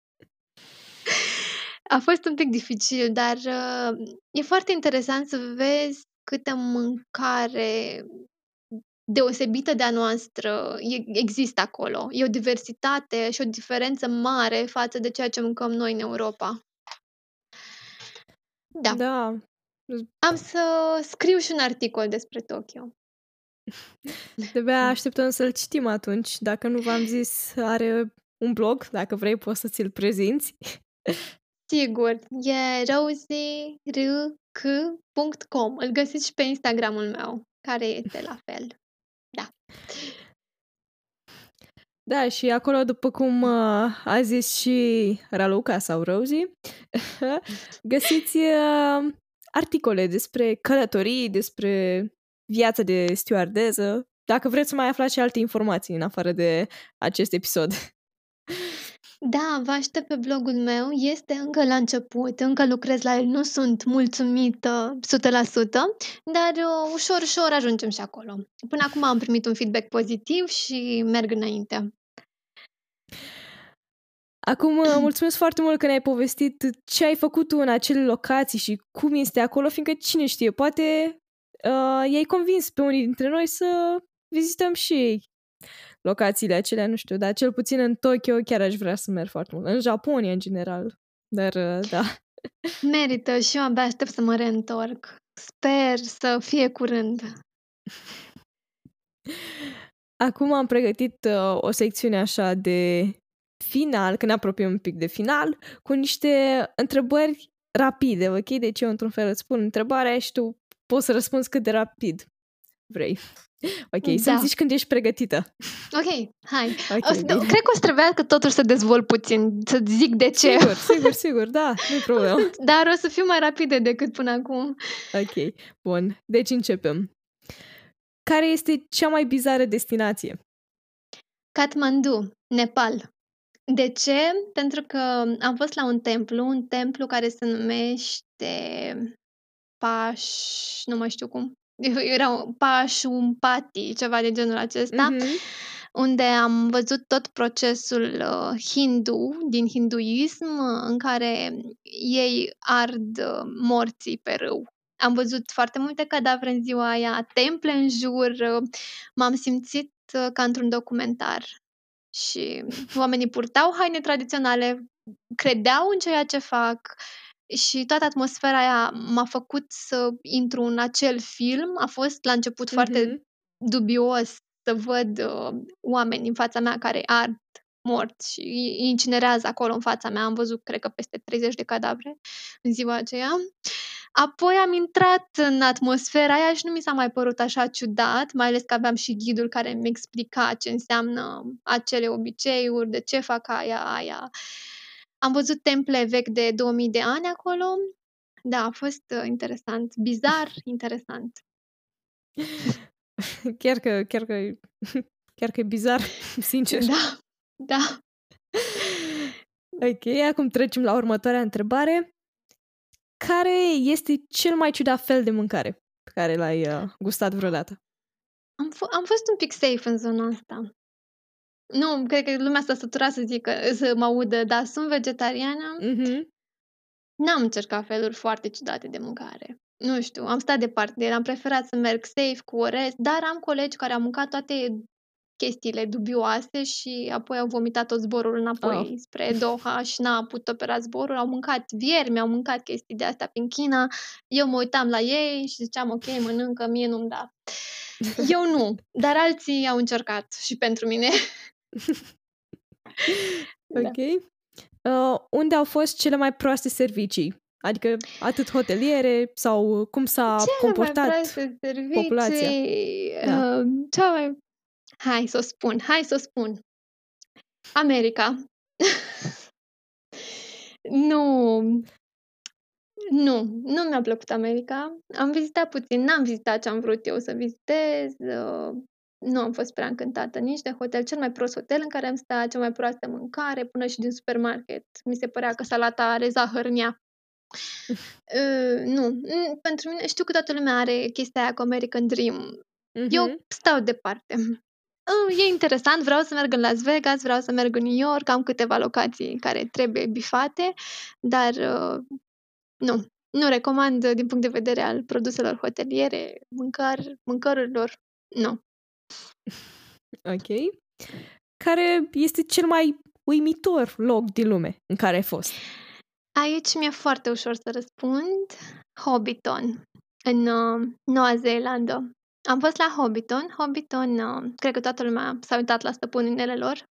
A fost un pic dificil, dar uh, e foarte interesant să vezi câtă mâncare deosebită de a noastră există acolo. E o diversitate și o diferență mare față de ceea ce mâncăm noi în Europa. Da. Da. Am să scriu și un articol despre Tokyo. De-abia așteptăm să-l citim atunci. Dacă nu v-am zis, are un blog, dacă vrei poți să ți-l prezinți. Sigur, e rosie.com. Îl găsiți și pe Instagramul meu, care este la fel. Da. Da, și acolo, după cum uh, a zis și Raluca sau Rosie, găsiți uh, articole despre călătorii, despre viața de stewardeză, dacă vreți să mai aflați și alte informații în afară de acest episod. Da, vă aștept pe blogul meu. Este încă la început, încă lucrez la el, nu sunt mulțumită 100%, dar uh, ușor, ușor ajungem și acolo. Până acum am primit un feedback pozitiv și merg înainte. Acum, uh, mulțumesc foarte mult că ne-ai povestit ce ai făcut tu în acele locații și cum este acolo, fiindcă cine știe, poate uh, i-ai convins pe unii dintre noi să vizităm și ei locațiile acelea, nu știu, dar cel puțin în Tokyo chiar aș vrea să merg foarte mult. În Japonia, în general. Dar, uh, da. Merită și eu abia aștept să mă reîntorc. Sper să fie curând. Acum am pregătit uh, o secțiune așa de final, când ne apropiem un pic de final, cu niște întrebări rapide, ok? Deci eu într-un fel îți spun întrebarea și tu poți să răspunzi cât de rapid vrei. Ok, da. să-mi zici când ești pregătită. Ok, hai. Okay, o, cred că o să trebuiască totuși să dezvolt puțin, să zic de ce. Sigur, sigur, sigur, da, nu problemă. Dar o să fiu mai rapide decât până acum. Ok, bun. Deci începem. Care este cea mai bizară destinație? Kathmandu, Nepal. De ce? Pentru că am fost la un templu, un templu care se numește Paș, nu mai știu cum, era un pati, ceva de genul acesta, mm-hmm. unde am văzut tot procesul uh, hindu, din hinduism, în care ei ard uh, morții pe râu. Am văzut foarte multe cadavre în ziua aia, temple în jur, uh, m-am simțit uh, ca într-un documentar. Și oamenii purtau haine tradiționale, credeau în ceea ce fac, și toată atmosfera aia m-a făcut să intru în acel film. A fost la început mm-hmm. foarte dubios să văd uh, oameni în fața mea care ard morți și incinerează acolo în fața mea. Am văzut, cred că, peste 30 de cadavre în ziua aceea. Apoi am intrat în atmosfera aia și nu mi s-a mai părut așa ciudat, mai ales că aveam și ghidul care mi explica ce înseamnă acele obiceiuri, de ce fac aia, aia. Am văzut temple vechi de 2000 de ani acolo. Da, a fost uh, interesant. Bizar, interesant. Chiar că, chiar că, chiar că e bizar, sincer. Da, da. Ok, acum trecem la următoarea întrebare. Care este cel mai ciudat fel de mâncare pe care l-ai uh, gustat vreodată? Am, f- am fost un pic safe în zona asta. Nu, cred că lumea s-a săturat să zică, să mă audă, dar sunt vegetariană. Mm-hmm. N-am încercat feluri foarte ciudate de mâncare. Nu știu, am stat departe de el, am preferat să merg safe cu orez, dar am colegi care au mâncat toate chestiile dubioase și apoi au vomitat tot zborul înapoi Oh. spre Doha și n-a putut opera zborul. Au mâncat viermi, au mâncat chestii de astea prin China. Eu mă uitam la ei și ziceam, ok, mănâncă, mie nu-mi da. Eu nu, dar alții au încercat și pentru mine. Da. Ok. Uh, unde au fost cele mai proaste servicii? Adică atât hoteliere sau cum s-a Cele comportat? mai proaste servicii, populația. Da. uh, cea mai... Hai să o spun, hai să o spun. America. nu, nu, nu mi-a plăcut America. Am vizitat puțin, n-am vizitat ce am vrut eu să vizitez. uh, Nu am fost prea încântată nici de hotel. Cel mai prost hotel în care am stat, cea mai proastă mâncare, până și din supermarket. Mi se părea că salata are zahăr în ea. Uh, nu, Mm, pentru mine, știu că toată lumea are chestia aia cu American Dream. Eu Mhm. stau departe. Uh, E interesant, vreau să merg în Las Vegas, vreau să merg în New York, am câteva locații care trebuie bifate, dar uh, nu, nu recomand uh, din punct de vedere al produselor hoteliere, mâncăr, mâncărurilor, nu. Ok. Care este cel mai uimitor loc din lume în care ai fost? Aici mi-e foarte ușor să răspund. Hobbiton, în uh, Noua Zeelandă. Am fost la Hobbiton. Hobbiton, uh, cred că toată lumea s-a uitat la stăpâninele lor.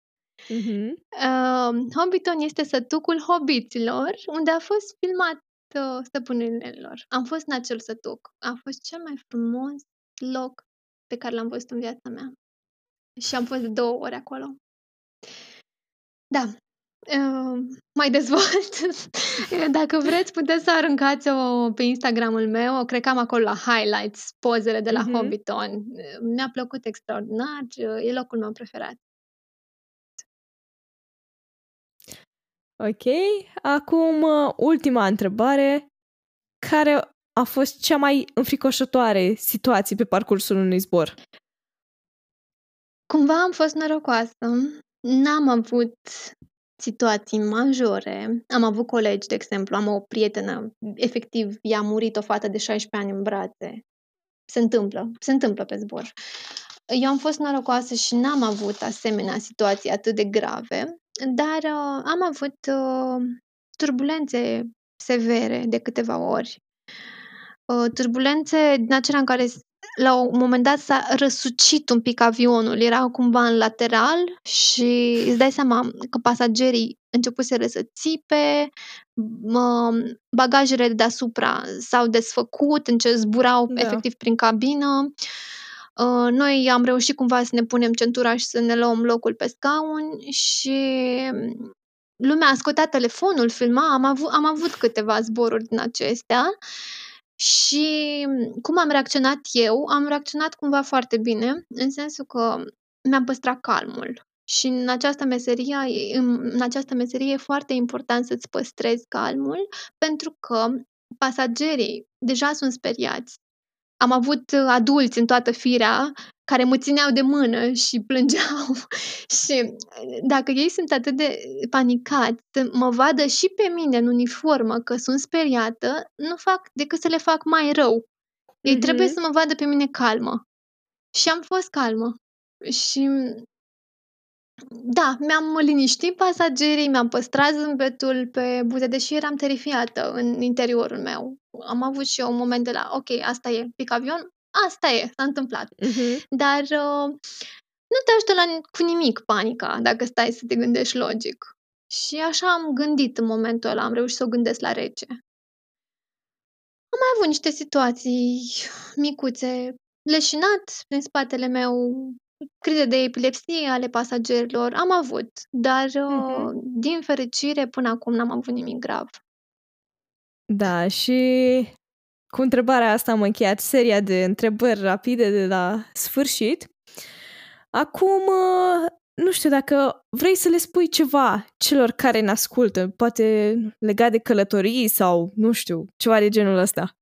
Mhm. Uh, Hobbiton este sătucul hobiților, unde a fost filmat uh, stăpâninele lor. Am fost în acel sătuc. A fost cel mai frumos loc pe care l-am văzut în viața mea. Și am fost de două ori acolo. Da. Uh, mai dezvolt. Dacă vreți, puteți să aruncați-o pe Instagramul meu. Cred că am acolo la highlights pozele de la Mhm. Hobbiton. Mi-a plăcut extraordinar. E locul meu preferat. Ok. Acum, uh, ultima întrebare. Care a fost cea mai înfricoșătoare situație pe parcursul unui zbor? Cumva am fost norocoasă. N-am avut situații majore. Am avut colegi, de exemplu, am o prietenă, efectiv, i-a murit o fată de 16 ani în brațe. Se întâmplă, se întâmplă pe zbor. Eu am fost norocoasă și n-am avut asemenea situații atât de grave, dar uh, am avut uh, turbulențe severe de câteva ori. Uh, turbulențe din acelea în care s- la un moment dat s-a răsucit un pic avionul, era cumva în lateral și îți dai seama că pasagerii începuseră să țipe, m- bagajele de deasupra s-au desfăcut, înce zburau Da. efectiv prin cabină. Uh, Noi am reușit cumva să ne punem centura și să ne luăm locul pe scaun și lumea a scotea telefonul, filma, am avut, am avut câteva zboruri din acestea și cum am reacționat eu, am reacționat cumva foarte bine, în sensul că mi-am păstrat calmul. Și în această meserie, în în această meserie e foarte important să-ți păstrezi calmul, pentru că pasagerii deja sunt speriați. Am avut uh, adulți în toată firea care mă țineau de mână și plângeau. și uh, dacă ei sunt atât de panicați să mă vadă și pe mine în uniformă că sunt speriată, nu fac decât să le fac mai rău. Ei Mhm. trebuie să mă vadă pe mine calmă. Și am fost calmă. Și da, mi-am liniștit pasagerii, mi-am păstrat zâmbetul pe buze, deși eram terifiată în interiorul meu. Am avut și eu un moment de la, ok, asta e, pic avion, asta e, s-a întâmplat. Mhm. Dar uh, nu te ajută la, cu nimic panica, dacă stai să te gândești logic. Și așa am gândit în momentul ăla, am reușit să o gândesc la rece. Am mai avut niște situații micuțe, leșinat prin spatele meu, crize de epilepsie ale pasagerilor, am avut, dar uh, Mhm. din fericire până acum n-am avut nimic grav. Da, și cu întrebarea asta am încheiat seria de întrebări rapide de la sfârșit. Acum, uh, nu știu dacă vrei să le spui ceva celor care ne ascultă, poate legat de călătorii sau, nu știu, ceva de genul ăsta.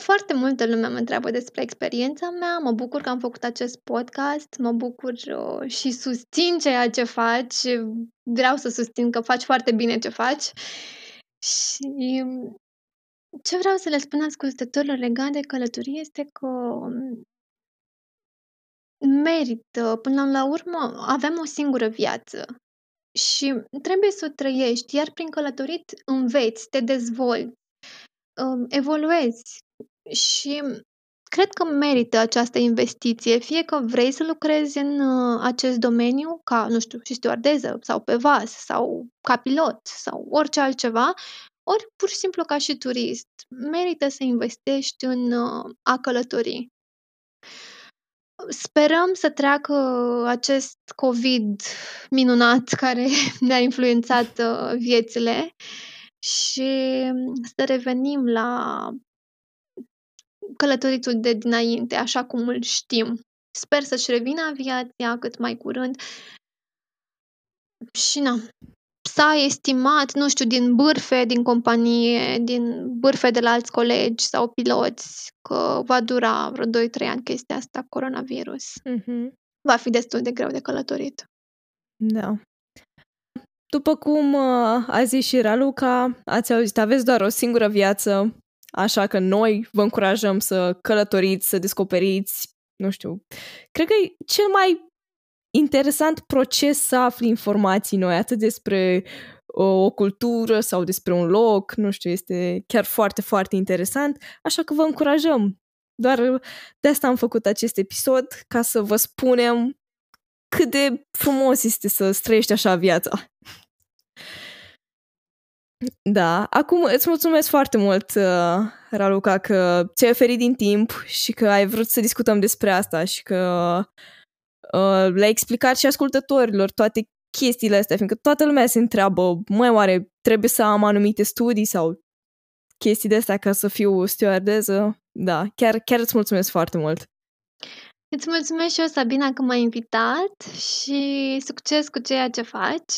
Foarte multă lume mă întreabă despre experiența mea, mă bucur că am făcut acest podcast, mă bucur uh, și susțin ceea ce faci, vreau să susțin că faci foarte bine ce faci și um, ce vreau să le spun ascultătorilor legat de călătorie este că um, merită, până la urmă, avem o singură viață și trebuie să o trăiești, iar prin călătorit înveți, te dezvolți, um, evoluezi și cred că merită această investiție, fie că vrei să lucrezi în uh, acest domeniu ca, nu știu, și stewardeză sau pe vas sau ca pilot sau orice altceva, ori pur și simplu ca și turist. Merită să investești în uh, a călători. Sperăm să treacă acest COVID minunat care ne-a influențat uh, viețile și să revenim la călătoritul de dinainte, așa cum îl știm. Sper să-și revină aviația cât mai curând. Și na, s-a estimat, nu știu, din bârfe din companie, din bârfe de la alți colegi sau piloți, că va dura vreo 2-3 ani chestia asta, coronavirus. Mm-hmm. Va fi destul de greu de călătorit. Da. După cum uh, a zis și Raluca, ați auzit, aveți doar o singură viață, așa că noi vă încurajăm să călătoriți, să descoperiți, nu știu, cred că e cel mai interesant proces să afli informații noi, atât despre o, o cultură sau despre un loc, nu știu, este chiar foarte, foarte interesant, așa că vă încurajăm. Doar de asta am făcut acest episod, ca să vă spunem cât de frumos este să străiești așa viața. Da, acum îți mulțumesc foarte mult, uh, Raluca, că ți-ai oferit din timp și că ai vrut să discutăm despre asta și că uh, le-ai explicat și ascultătorilor toate chestiile astea, fiindcă toată lumea se întreabă, mai oare trebuie să am anumite studii sau chestii de astea ca să fiu stewardeză? Da, chiar, chiar îți mulțumesc foarte mult. Îți mulțumesc și eu, Sabina, că m-ai invitat și succes cu ceea ce faci.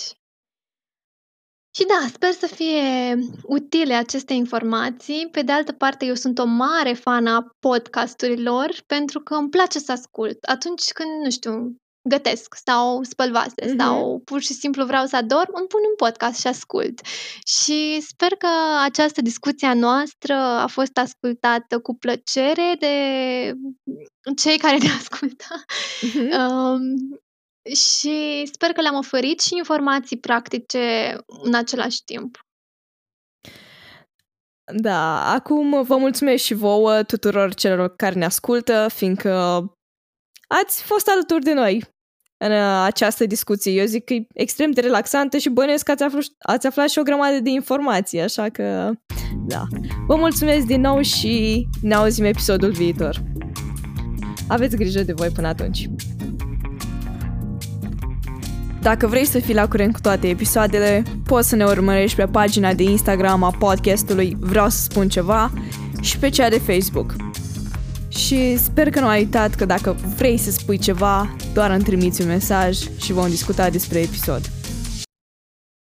Și da, sper să fie utile aceste informații. Pe de altă parte, eu sunt o mare fană a podcasturilor pentru că îmi place să ascult. Atunci când, nu știu, gătesc sau spăl vase mm-hmm. sau pur și simplu vreau să adorm, îmi pun un podcast și ascult. Și sper că această discuție a noastră a fost ascultată cu plăcere de cei care ne ascultă. Mm-hmm. Um, și sper că le-am oferit și informații practice în același timp. Da, acum vă mulțumesc și vouă tuturor celor care ne ascultă, fiindcă ați fost alături de noi în uh, această discuție. Eu zic că e extrem de relaxantă și bănuiesc că ați aflat, ați aflat și o grămadă de informații, așa că, da. Vă mulțumesc din nou și ne auzim episodul viitor. Aveți grijă de voi până atunci. Dacă vrei să fii la curent cu toate episoadele, poți să ne urmărești pe pagina de Instagram a podcastului Vreau să spun ceva și pe cea de Facebook. Și sper că nu ai uitat că dacă vrei să spui ceva, doar îmi trimiți un mesaj și vom discuta despre episod.